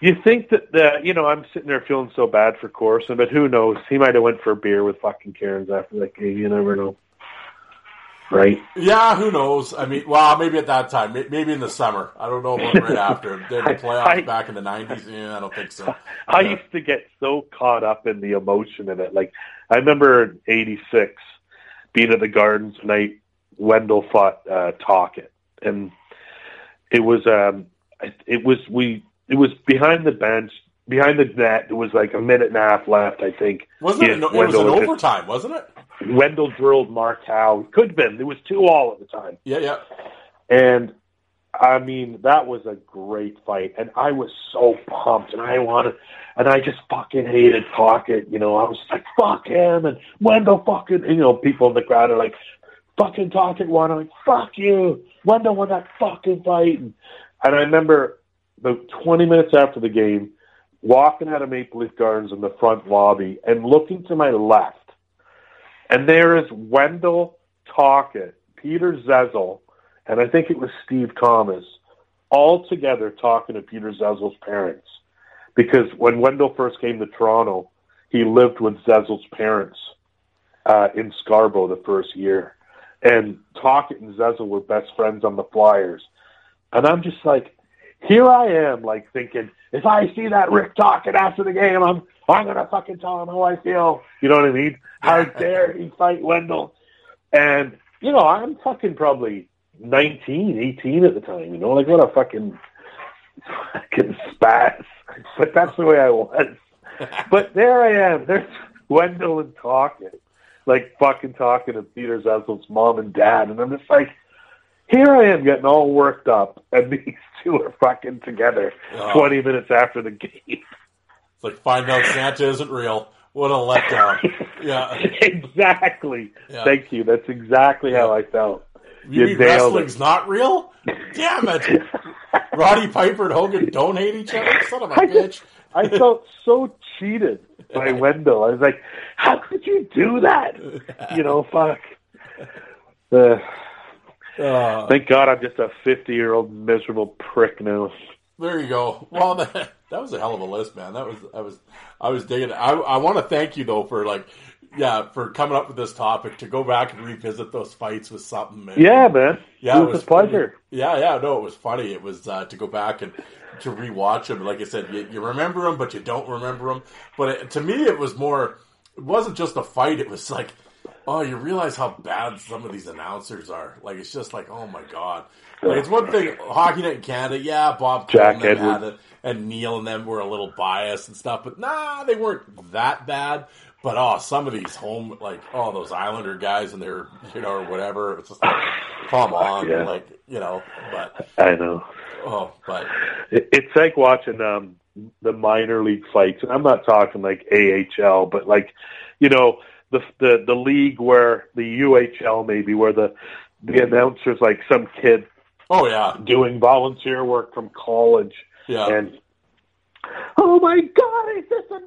you think that the you know I'm sitting there feeling so bad for Corson, but who knows? He might have went for a beer with fucking Cairns after that game. You never know, right? yeah. Who knows? I mean, well, maybe at that time, maybe in the summer. I don't know about right after. The playoffs I- back in the nineties? Yeah, I don't think so. I Yeah. used to get so caught up in the emotion of it. Like I remember in '86 being at the Gardens night. Wendel fought uh, Tocchet, and it was um, it was we it was behind the bench, behind the net. It was like a minute and a half left, I think. Wasn't it? An, it was an was just- overtime, wasn't it? Wendel drilled Markow. Could have been. There was two all at the time. Yeah, yeah. And I mean, that was a great fight, and I was so pumped, and I wanted, and I just fucking hated Tocchet. You know, I was like, "Fuck him," and Wendel fucking, you know, people in the crowd are like, "Fucking Tocchet won." I'm like, "Fuck you, Wendel won that fucking fight." And, and I remember about 20 minutes after the game, walking out of Maple Leaf Gardens in the front lobby and looking to my left, and there is Wendel Tocchet, Peter Zezel, and I think it was Steve Thomas, all together talking to Peter Zezel's parents. Because when Wendel first came to Toronto, he lived with Zezel's parents uh, in Scarborough the first year. And Tocchet and Zezel were best friends on the Flyers. And I'm just like, here I am, like thinking, if I see that Rick Tocchet after the game, I'm I'm gonna fucking tell him how I feel. You know what I mean? How dare he fight Wendel? And you know, I'm fucking probably 19, 18 at the time. You know, like what a fucking fucking spaz. But that's the way I was. But there I am. There's Wendel and Tocchet, like fucking talking to Peter Zezel's mom and dad, and I'm just like, here I am getting all worked up, and these two are fucking together Oh. 20 minutes after the game. It's like find out Santa isn't real. What a letdown. Yeah. exactly. Yeah. Thank you. That's exactly how I felt. You, You mean wrestling's it. not real? Damn it! Roddy Piper and Hogan don't hate each other. Son of a I bitch. just, I felt so cheated by Wendel. I was like, how could you do that? You know, fuck. Uh, Uh, thank God I'm just a 50 year old miserable prick now. There you go. Well, that, that was a hell of a list, man. That was I was I was digging. It. I I want to thank you though for like yeah for coming up with this topic to go back and revisit those fights with something. Man. Yeah, man. yeah, it was, a pleasure. Yeah, yeah. No, it was funny. It was uh, to go back and to rewatch them. Like I said, you, you remember them, but you don't remember them. But it, to me, it was more. It wasn't just a fight. It was like. Oh, you realize how bad some of these announcers are. Like it's just like, oh my god. Like it's one thing, Hockey Night in Canada, yeah, Bob Jack Edwards. it, and Neale and them were a little biased and stuff, but nah, they weren't that bad. But oh, some of these home, like oh, those Islander guys and their, you know, or whatever. It's just like, come on, Yeah. like you know. But I know. oh, but it's like watching um, the minor league fights. And I'm not talking like AHL, but like, you know, the the the league where the UHL maybe where the the announcers like some kid oh yeah, doing volunteer work from college yeah, and oh my god, he's just a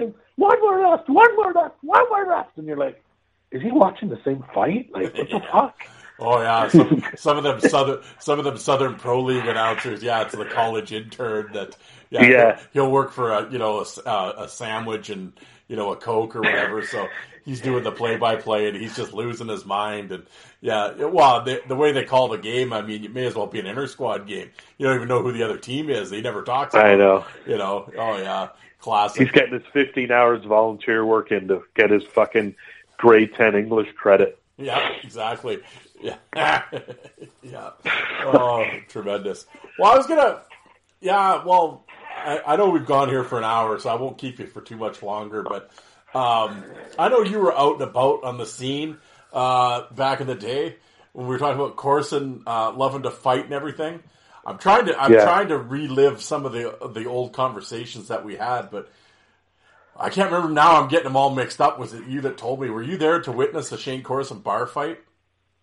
nut one more left, one more left, one more left and you're like, is he watching the same fight? Like what the Yeah. fuck? oh yeah. Some, some of them southern, some of them Southern Pro League announcers. Yeah, it's the college intern that. Yeah, Yeah. He'll, he'll work for a you know a, uh, a sandwich and you know a coke or whatever. So he's doing the play by play and he's just losing his mind. And yeah, well, the, the way they call the game, I mean, it may as well be an inter squad game. You don't even know who the other team is. They never talk About I know. You know. Oh yeah, classic. He's getting his 15 hours volunteer work in to get his fucking grade 10 English credit. Yeah, exactly. Yeah. yeah. Oh, tremendous. Well, I was going to, yeah, well, I, I know we've gone here for an hour, so I won't keep you for too much longer, but um, I know you were out and about on the scene uh, back in the day when we were talking about Corson uh, loving to fight and everything. I'm trying to I'm Yeah. trying to relive some of the the old conversations that we had, but I can't remember now. I'm getting them all mixed up. Was it you that told me? Were you there to witness the Shayne Corson bar fight?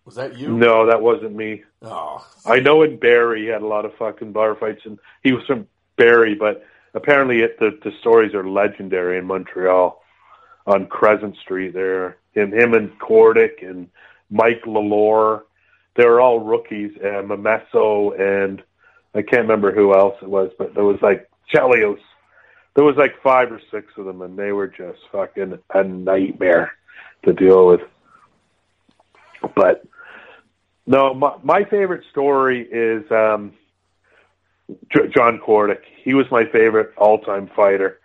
Was that you? No, that wasn't me. Oh, I know in Barrie he had a lot of fucking bar fights, and he was from Barrie, but apparently it, the the stories are legendary in Montreal on Crescent Street there. And him and Cordic and Mike Lalor, they were all rookies, and Momesso and I can't remember who else it was, but there was like Chelios. There was like five or six of them, and they were just fucking a nightmare to deal with. But no, my, my favorite story is um, J- John Cordic. He was my favorite all-time fighter,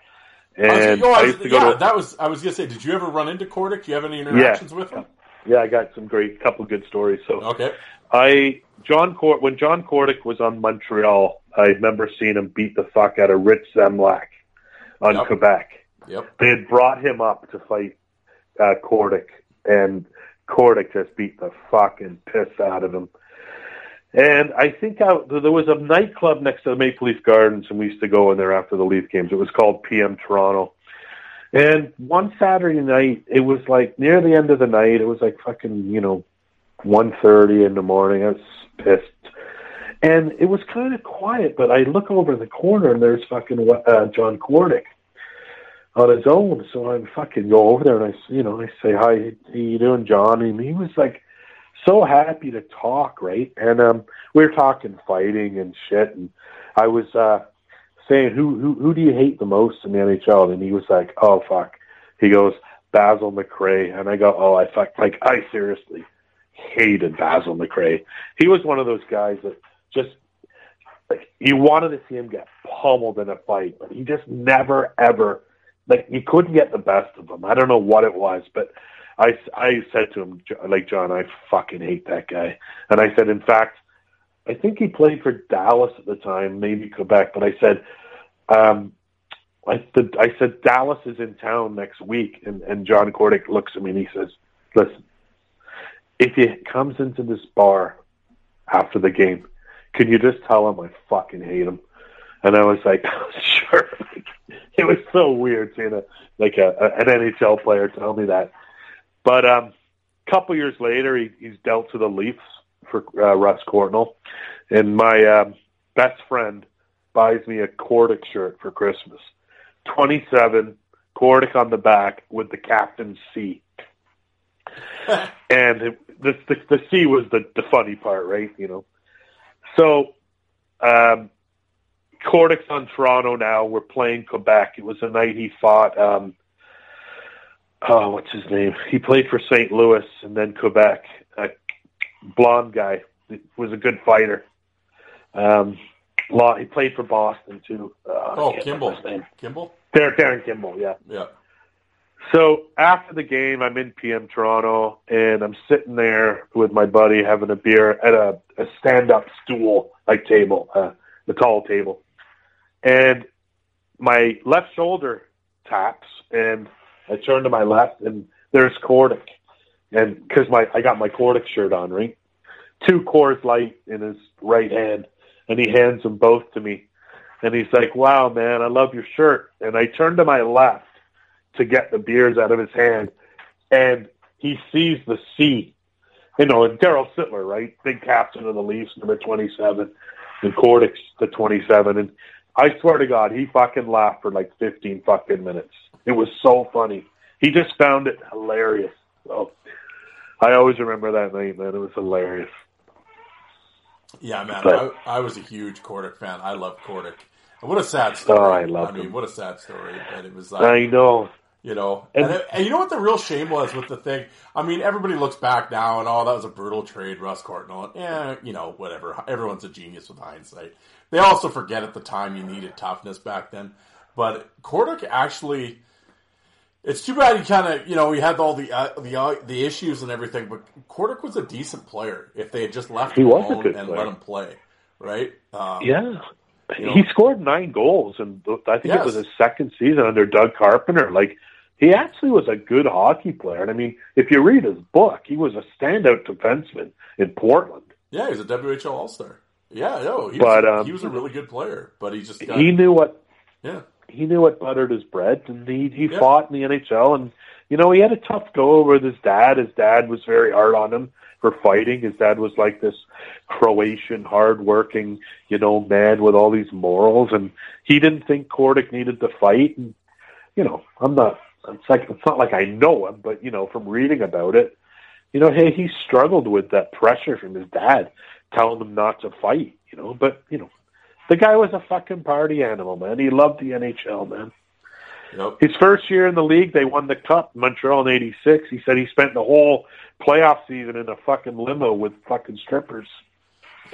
and oh, I used to go yeah, to that was. I was gonna say, did you ever run into Cordic? Do you have any interactions with him? yeah. I got some great couple good stories. So Okay. I John Cord when John Cordic was on Montreal, I remember seeing him beat the fuck out of Rich Zemlak on Yep. Quebec. Yep. They had brought him up to fight uh, Cordic, and Cordic just beat the fucking piss out of him. And I think I, there was a nightclub next to the Maple Leaf Gardens, and we used to go in there after the Leaf games. It was called PM Toronto. And one Saturday night, it was like near the end of the night. It was like fucking, you know, one thirty in the morning. I was pissed, and it was kind of quiet. But I look over in the corner, and there's fucking uh, John Cordic on his own. So I'm fucking go over there and I, you know, I say hi, how you doing, John? And he was like so happy to talk, right? And um, we were talking fighting and shit, and I was uh saying who who who do you hate the most in the NHL? And he was like, oh fuck. He goes Basil McRae, and I go, oh I fuck, like I seriously hated Basil McRae. He was one of those guys that just like you wanted to see him get pummeled in a fight, but he just never ever like you couldn't get the best of him. I don't know what it was, but I I said to him "Jo- like John, I fucking hate that guy, and I said in fact, I think he played for Dallas at the time, maybe Quebec, but I said. um I, the, I said Dallas is in town next week, and, and John Cordic looks at me and he says, "Listen, if he comes into this bar after the game, can you just tell him I fucking hate him?" And I was like, "Sure." it was so weird seeing a like a, a an NHL player tell me that. But um, a couple years later, he, he's dealt to the Leafs for uh, Russ Courtnall, and my uh, best friend buys me a Cordic shirt for Christmas. Twenty-seven Cordic on the back with the captain's C. and it, the, the the C was the the funny part, right? You know. So, um, Cordic's on Toronto now. We're playing Quebec. It was the night he fought. Um, oh, what's his name? He played for St. Louis and then Quebec. A blonde guy he was a good fighter. Um, law. He played for Boston too. Uh, Oh, Kimble. name. Kimble? Darin, Darin Kimble. Yeah. Yeah. So after the game, I'm in PM Toronto, and I'm sitting there with my buddy having a beer at a, a stand-up stool like table, uh, the tall table, and my left shoulder taps, and I turn to my left, and there's Cordic, and because my I got my Cordic shirt on, right, two Coors Light in his right hand, and he hands them both to me, and he's like, "Wow, man, I love your shirt," and I turn to my left to get the beers out of his hand, and he sees the C. You know, and Daryl Sittler, right, big captain of the Leafs, number twenty-seven, and Cordic's the twenty-seven, and I swear to God, he fucking laughed for like fifteen fucking minutes. It was so funny. He just found it hilarious. So I always remember that night, man. It was hilarious. Yeah, man. But- I, I was a huge Cordic fan. I love Cordic. And what a sad story. Oh, I loved I mean, him. what a sad story. And it was like, I know. you know, and, And- it- and you know what the real shame was with the thing? I mean, everybody looks back now and, oh, that was a brutal trade, Russ Courtnall. Yeah, you know, whatever. Everyone's a genius with hindsight. They also forget at the time you needed toughness back then. But Cordic actually, it's too bad he kind of, you know, he had all the uh, the uh, the issues and everything. But Cordic was a decent player if they had just left He him was a alone good and player. let him play, right? Um, Yeah. You know? He scored nine goals, and I think Yes. it was his second season under Doug Carpenter. Like, he actually was a good hockey player. And I mean, if you read his book, he was a standout defenseman in Portland. yeah, he's a WHL All Star. Yeah, no, he, But, was, um, he was a really good player, but he just got, He knew what yeah. He knew what buttered his bread, and he he Yeah. fought in the NHL. And you know, he had a tough go with his dad. His dad was very hard on him for fighting. His dad was like this Croatian, hardworking, you know, man with all these morals, and he didn't think Cordic needed to fight. And you know, I'm not. It's like it's not like I know him, but you know, from reading about it, you know, hey, he struggled with that pressure from his dad telling him not to fight. You know, but you know, the guy was a fucking party animal, man. He loved the NHL, man. Yep. His first year in the league, they won the cup, Montreal in '86. He said he spent the whole playoff season in a fucking limo with fucking strippers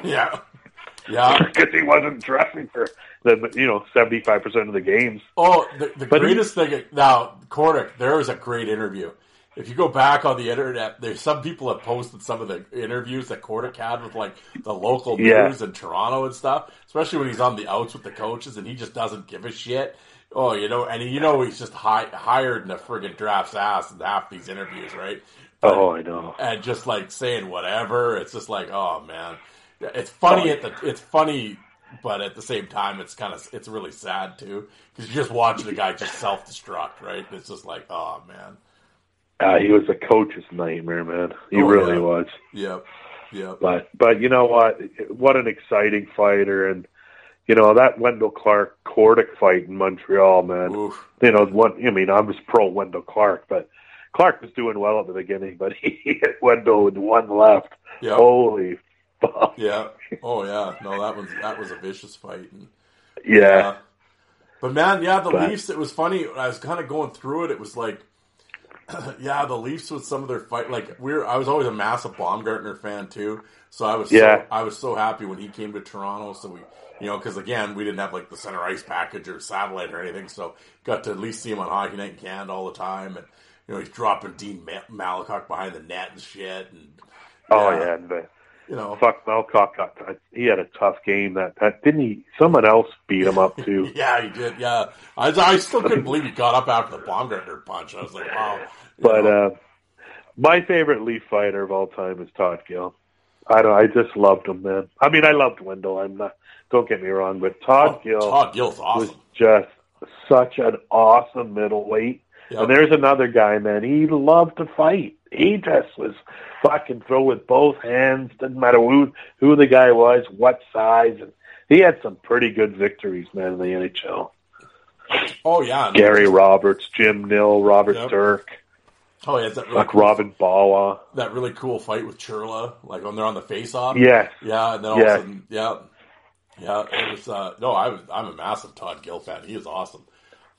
Yeah. Yeah. because he wasn't dressing for the you know 75 percent of the games. Oh, the, the But he- greatest thing now, Cordic, there was a great interview. If you go back on the internet, there's some people have posted some of the interviews that Cordic had with like the local Yeah. news in Toronto and stuff, especially when he's on the outs with the coaches and he just doesn't give a shit. Oh, you know, and you know he's just hi- hired in a friggin' draft's ass in half these interviews, right? But- Oh, I know. and just like saying whatever. It's just like, oh man, it's funny Oh, at the, it's funny, but at the same time, it's kind of, it's really sad too because you're just watching the guy just self destruct, right? It's just like, oh man, Uh, he was a coach's nightmare, man. He Oh, really yeah. was. yep, yep, But but you know what? What an exciting fighter, and you know that Wendel Clark Cordic fight in Montreal, man. Oof. you know, one. I mean, I was pro Wendel Clark, but Clark was doing well at the beginning, but he hit Wendel with one left. Yep. Holy fuck! yeah, oh yeah, no, that was that was a vicious fight. And, Yeah, But man, yeah, the But- Leafs. It was funny. I was kind of going through it. It was like, yeah, the Leafs with some of their fight. Like we're, I was always a massive Baumgartner fan too. So I was, Yeah. so, I was so happy when he came to Toronto. So we, you know, because again, we didn't have like the center ice package or satellite or anything. So got to at least see him on Hockey Night in Canada all the time, and you know, he's dropping Dean Ma- Malkoc behind the net and shit. And oh yeah. The, you know, fuck, Malkoc got. He had a tough game. That that didn't he? Someone else beat him up too. yeah, he did. Yeah, I, I still couldn't believe he got up after the Baumgartner punch. I was like, wow. But know? uh, my favorite Leaf fighter of all time is Todd Gill. I don't. I just loved him, man. I mean, I loved Wendel. I'm not. Don't get me wrong, but Todd Oh, Gill Todd Gill's was just such an awesome middleweight. Yep. And there's another guy, man. He loved to fight. he just was fucking throw with both hands. Doesn't matter who who the guy was, what size, and he had some pretty good victories, man, in the NHL. Oh yeah, Gary Roberts, Jim Nill, Robert Yep. Dirk, Oh yeah, that really like cool, Robin Bawa. that really cool fight with Churla, like when they're on the face off. Yes. Yeah, and then all Yeah. of a sudden, yeah, yeah, it was. Uh, no, I was. I'm a massive Todd Gill fan. He is awesome.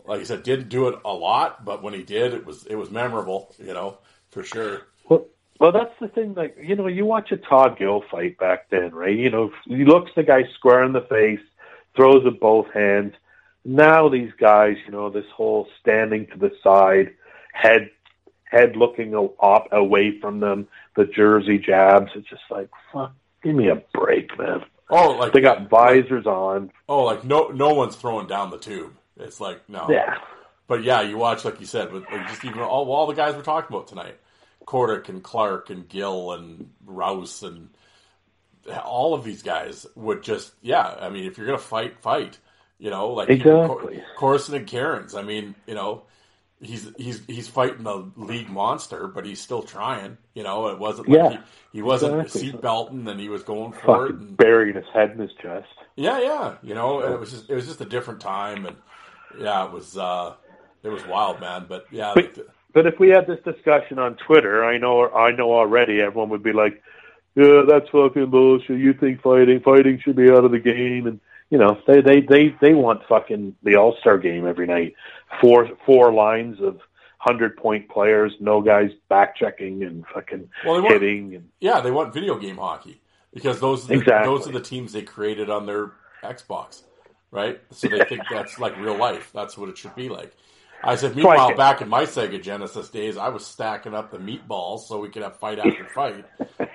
Like I said, didn't do it a lot, but when he did, it was it was memorable. You know, for sure. Well, well, that's the thing. Like you know, you watch a Todd Gill fight back then, right? You know, he looks the guy square in the face, throws with both hands. Now these guys, you know, this whole standing to the side, head head looking up away from them, the jersey jabs. It's just like, fuck, give me a break, man. Oh, like They got visors on. Oh, like no no one's throwing down the tube. It's like no. Yeah. But yeah, you watch like you said, with like just even all, all the guys we're talking about tonight, Cordic and Clark and Gill and Rouse and all of these guys would just yeah. I mean, if you're gonna fight, fight. You know, like Exactly. Corson and Cairns. I mean, you know, he's he's he's fighting a league monster, but he's still trying. You know, it wasn't like Yeah, he, he wasn't exactly. seat belting and he was going for it. And, burying his head in his chest. yeah, yeah, you know, and it was just it was just a different time, and yeah, it was uh it was wild, man. But yeah, But- like the- But if we had this discussion on Twitter, I know I know already everyone would be like, "Yeah, that's fucking bullshit. You think fighting fighting should be out of the game?" And you know, they they they they want fucking the All Star game every night. Four four lines of hundred point players, no guys back checking and fucking Well, they want- hitting and yeah, they want video game hockey because those are the, Exactly. those are the teams they created on their Xbox, right? So they think that's like real life. That's what it should be like. I said, meanwhile, Like- back in my Sega Genesis days, I was stacking up the meatballs so we could have fight after fight,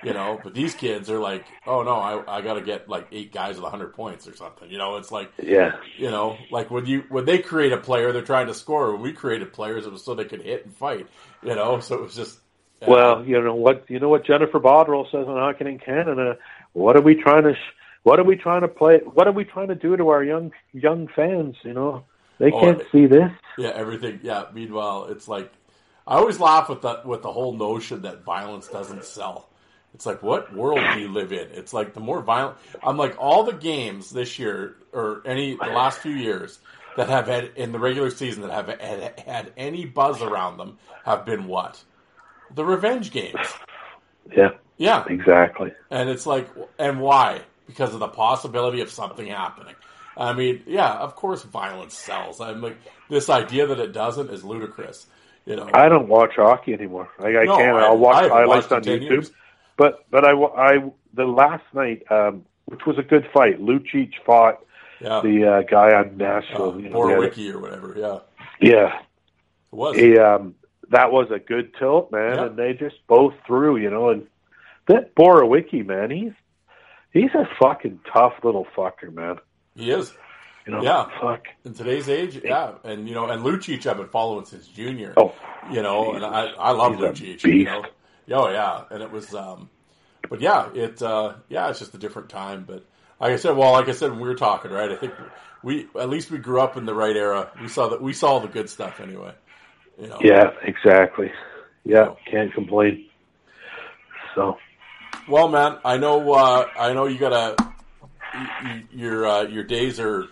you know. But these kids are like, oh no, I, I got to get like eight guys with hundred points or something, you know. It's like, yeah. you know, like when you when they create a player, they're trying to score. When we created players, it was so they could hit and fight, you know. So it was just Well, you know what you know what Jennifer Botterill says on Hockey in Canada. What are we trying to? sh- What are we trying to play? What are we trying to do to our young young fans? You know, they Oh, can't see this. Yeah, everything. Yeah. Meanwhile, it's like I always laugh with that with the whole notion that violence doesn't sell. It's like what world do you live in? It's like the more violent. I'm like all the games this year or any the last few years that have had in the regular season that have had, had any buzz around them have been what the revenge games. Yeah, Yeah, exactly. and it's like, and why? Because of the possibility of something happening. I mean, yeah, of course, violence sells. I'm like, this idea that it doesn't is ludicrous. You know, I don't watch hockey anymore. I, I No, can't. I- I'll watch highlights on YouTube. years. But but I, I the last night, um, which was a good fight. Lucic fought yeah, the uh, guy on uh, Nashville. you know, or whatever. Yeah, yeah, it was. he, um, that was a good tilt, man, Yeah. and they just both threw, you know. And that Borowiecki, man, he's he's a fucking tough little fucker, man. He is You know, Yeah. fuck. in today's age. Yeah, and you know, and Lucic I've been following since junior. Oh, you know, and I I love He's Lucic. You know, oh yeah, and it was, um, but yeah, it uh, yeah, it's just a different time. But like I said, well, like I said when we were talking, right? I think we at least we grew up in the right era. We saw that we saw the good stuff anyway. You know, yeah, exactly. Yeah, No. can't complain. So Well, man, I know. Uh, I know you gotta. y- y- Your uh, your days are.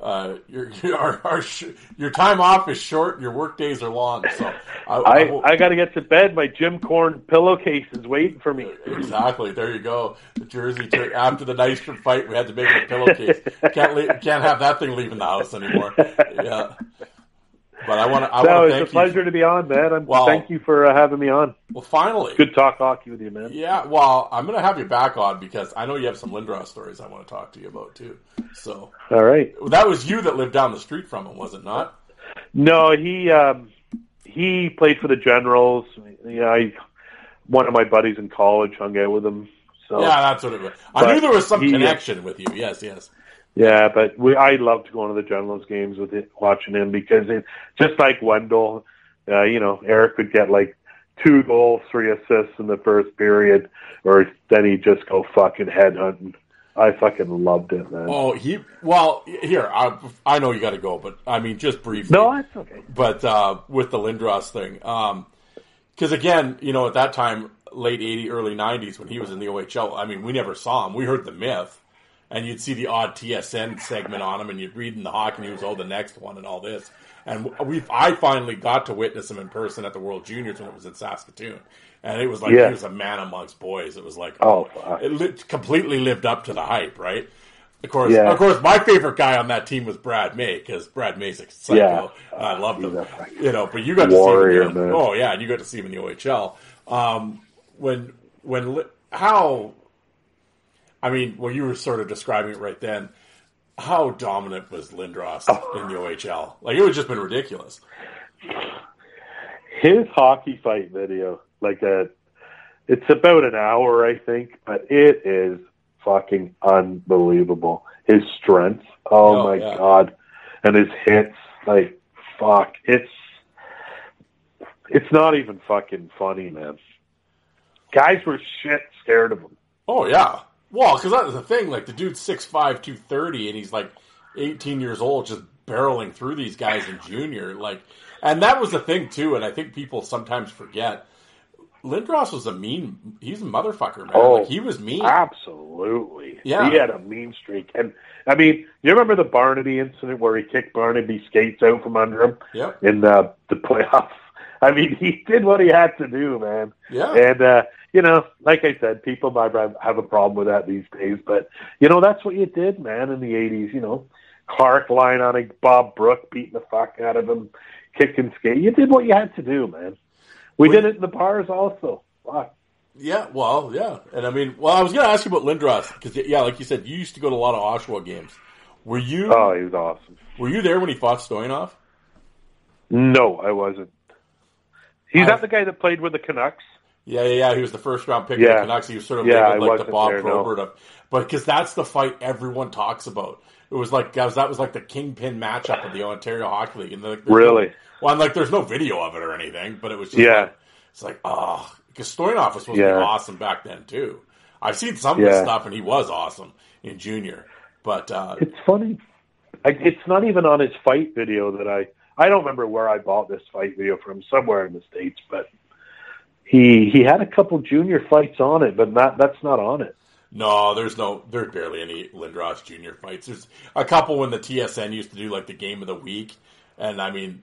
Uh, your your, are sh- your time off is short. Your work days are long. So I, I will- I got to get to bed. My Jim Korn pillowcase is waiting for me. exactly. There you go. The jersey after the Nystrom fight. We had to make it a pillowcase. Can't leave, can't have that thing leaving the house anymore. Yeah. But I want to. I No, it's a pleasure you. to be on, man. I'm, Well- thank you for uh, having me on. Well, finally. Good talk hockey with you, man. Yeah, well, I'm going to have you back on because I know you have some Lindros stories I want to talk to you about too. So All right. that was you that lived down the street from him, was it not? No, he um, he played for the Generals. Yeah, I one of my buddies in college hung out with him. So Yeah, that's what it was. I But knew there was some he- connection with you. Yes, yes. Yeah, but we I loved going to the Generals games with it, watching him because it, just like Wendel, uh, you know, Eric would get like two goals, three assists in the first period, or then he'd just go fucking headhunting. I fucking loved it, man. Oh, he. Well, here I, I know you got to go, but I mean, just briefly. no, that's okay. but uh, with the Lindros thing, because again, you know, at that time, late '80s, early '90s, when he was in the OHL, I mean, we never saw him. We heard the myth, and you'd see the odd TSN segment on him, and you'd read in the hockey news, oh, the next one, and all this. And we, I finally got to witness him in person at the World Juniors when it was in Saskatoon, and it was like Yeah. he was a man amongst boys. It was like, Oh, fuck. it li- completely lived up to the hype, right? Of course, Yeah. of course, my favorite guy on that team was Brad May because Brad May's a psycho. Yeah. and I loved him. He's a fucking You know, but you got to see him. in the- Oh yeah, and you got to see him in the OHL. Um, when when how, I mean, well, you were sort of describing it right then. How dominant was Lindros Oh. in the OHL? Like it would just been ridiculous. his hockey fight video, like a, it's about an hour, I think, but it is fucking unbelievable. His strength, oh, Oh, my yeah. god, and his hits, like fuck, it's it's not even fucking funny, man. Guys were shit scared of him. Oh yeah. Well, because that was the thing. Like the dude's 6'5", 230, and he's like eighteen years old, just barreling through these guys in junior. Like, and that was the thing too. And I think people sometimes forget. Lindros was a mean. He's a motherfucker, man. Oh, like he was mean. Absolutely. Yeah. He had a mean streak. And I mean, you remember the Barnaby incident where he kicked Barnaby skates out from under him Yep. in the the playoffs? I mean, he did what he had to do, man. Yeah. And uh, you know, like I said, people might have a problem with that these days, but you know, that's what you did, man, in the eighties, you know. Clark lying on a Bob Brook beating the fuck out of him, kicking skate. You did what you had to do, man. We did it in the bars also. Fuck. Yeah, well, yeah, and I mean, well, I was going to ask you about Lindros because, yeah, like you said, you used to go to a lot of Oshawa games. Were you Oh, he was awesome. were you there when he fought Stojanov? No, I wasn't. He's I- not the guy that played with the Canucks. Yeah, yeah, yeah. He was the first round pick of the Canucks. He was sort of Yeah, labeled like the Bob there, no. Probert of, but because that's the fight everyone talks about. It was like guys, that was like the kingpin matchup of the Ontario Hockey League, and like, Really? no, well, and like there's no video of it or anything, but it was just Yeah. like, it's like oh, because Stojanov was supposed to be awesome back then too. I've seen some of his stuff, and he was awesome in junior, but uh, It's funny. I, it's not even on his fight video that I. I don't remember where I bought this fight video from. Somewhere in the states, but he he had a couple junior fights on it, but not that's not on it. No, there's no, there's barely any Lindros Jr. fights. There's a couple when the TSN used to do like the game of the week, and I mean,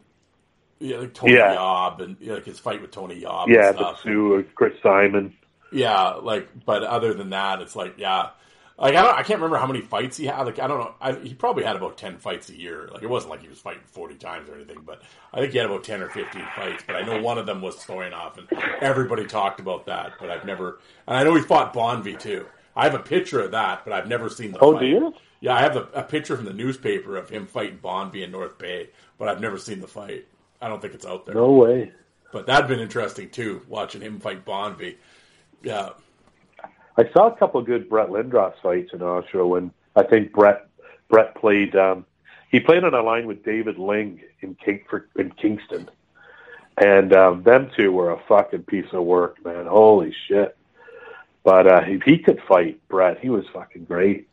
yeah, like Tony Yeah. Yob and you know, like his fight with Tony Iob. Yeah, and the stuff. Sue, uh, Chris Simon. yeah, like, but other than that, it's like, yeah, like I don't, I can't remember how many fights he had. Like I don't know, I, he probably had about ten fights a year. Like it wasn't like he was fighting forty times or anything, but I think he had about ten or fifteen fights. But I know one of them was Stojanov, and everybody talked about that. But I've never, and I know he fought Bonvie too. I have a picture of that, but I've never seen the Oh, fight. do you? Yeah, I have a, a picture from the newspaper of him fighting Bonvie in North Bay, but I've never seen the fight. I don't think it's out there. No way. But that'd been interesting too, watching him fight Bonvie. Yeah, I saw a couple of good Brett Lindros fights in Oshawa when I think Brett Brett played. Um, he played on a line with David Ling in King for, in Kingston, and um, them two were a fucking piece of work, man. Holy shit! But uh, he, he could fight Brett. He was fucking great.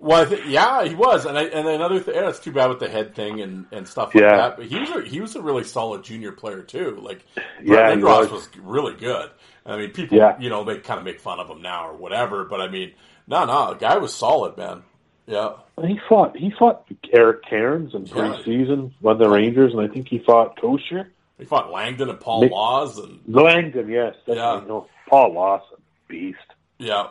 Well, I th- yeah, he was, and I, and another thing. Yeah, it's too bad with the head thing and, and stuff like Yeah. that. But he was a, he was a really solid junior player too. Like Yeah, Brett he Lindros was. was. really good. I mean, people, Yeah. you know, they kind of make fun of him now or whatever. But I mean, no, no, the guy was solid, man. Yeah, He fought. He fought Eric Cairns in Yeah. preseason, won the Rangers, and I think he fought Kocur. he fought Langdon and Paul Nick- Laus, and Langdon, yes, Yeah. Paul Lawson, beast. Yeah.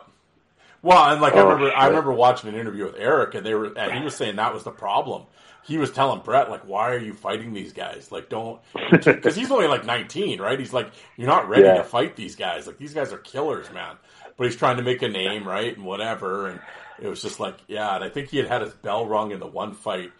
Well, and like I Oh, remember, I remember watching an interview with Eric, and they were, and he was saying that was the problem. He was telling Brett, like, why are you fighting these guys? Like, don't, because he's only like 19, right? He's like, you're not ready Yeah. to fight these guys. Like, these guys are killers, man. But he's trying to make a name, right, and whatever. And it was just like, yeah. And I think he had had his bell rung in the one fight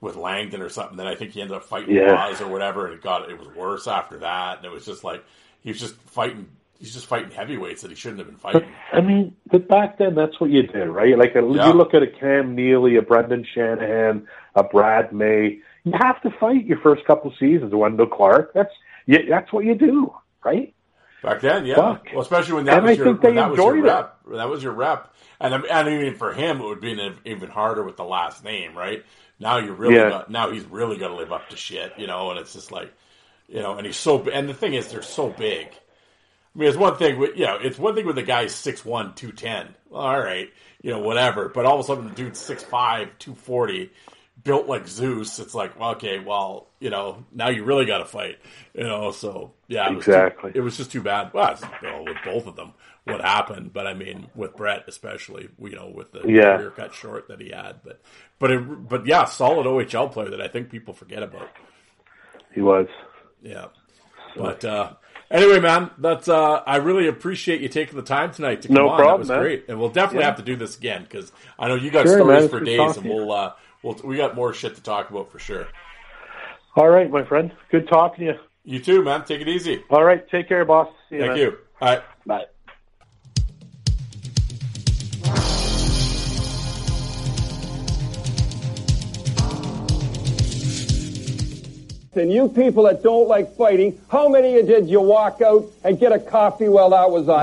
with Langdon or something. Then I think he ended up fighting Yeah. Or whatever, and it got it was worse after that. And it was just like he was just fighting. He's just fighting heavyweights that he shouldn't have been But fighting. I mean, but back then, that's what you did, right? Like, a, Yeah. you look at a Cam Neely, a Brendan Shanahan, a Brad May. You have to fight your first couple seasons. Wendel Clark. That's you, that's what you do, right? Back then, yeah. Fuck. Well, especially when that And was I your think they that was your enjoyed it. rep. That was your rep, and I- and even for him, it would be even harder with the last name, right? Now you really Yeah. got, now he's really got to live up to shit, you know. And it's just like, You know, and he's so and the thing is they're so big. I mean, it's one thing with you know, it's one thing with the guy's 6'1", 210. All right, you know, whatever. But all of a sudden, the dude's 6'5", 240, built like Zeus. It's like, well, okay, well, you know, now you really got to fight. You know, so yeah, it exactly. Was too, it was just too bad. Well, you know, with both of them, what happened. But I mean, with Brett especially, you know, with the yeah. career cut short that he had. But but it, but yeah, solid OHL player that I think people forget about. He was. Yeah, but. uh Anyway, man, that's uh, I really appreciate you taking the time tonight to come no on. Problem, that was man. great, and we'll definitely Yeah. have to do this again because I know you got Sure, stories man. for days, and we'll uh, we'll we got more shit to talk about for sure. All right, my friend. Good talking to you. You too, man. Take it easy. All right, take care, boss. See you, Thank man. you. All right. Bye. And you people that don't like fighting, how many of you did you walk out and get a coffee while that was on?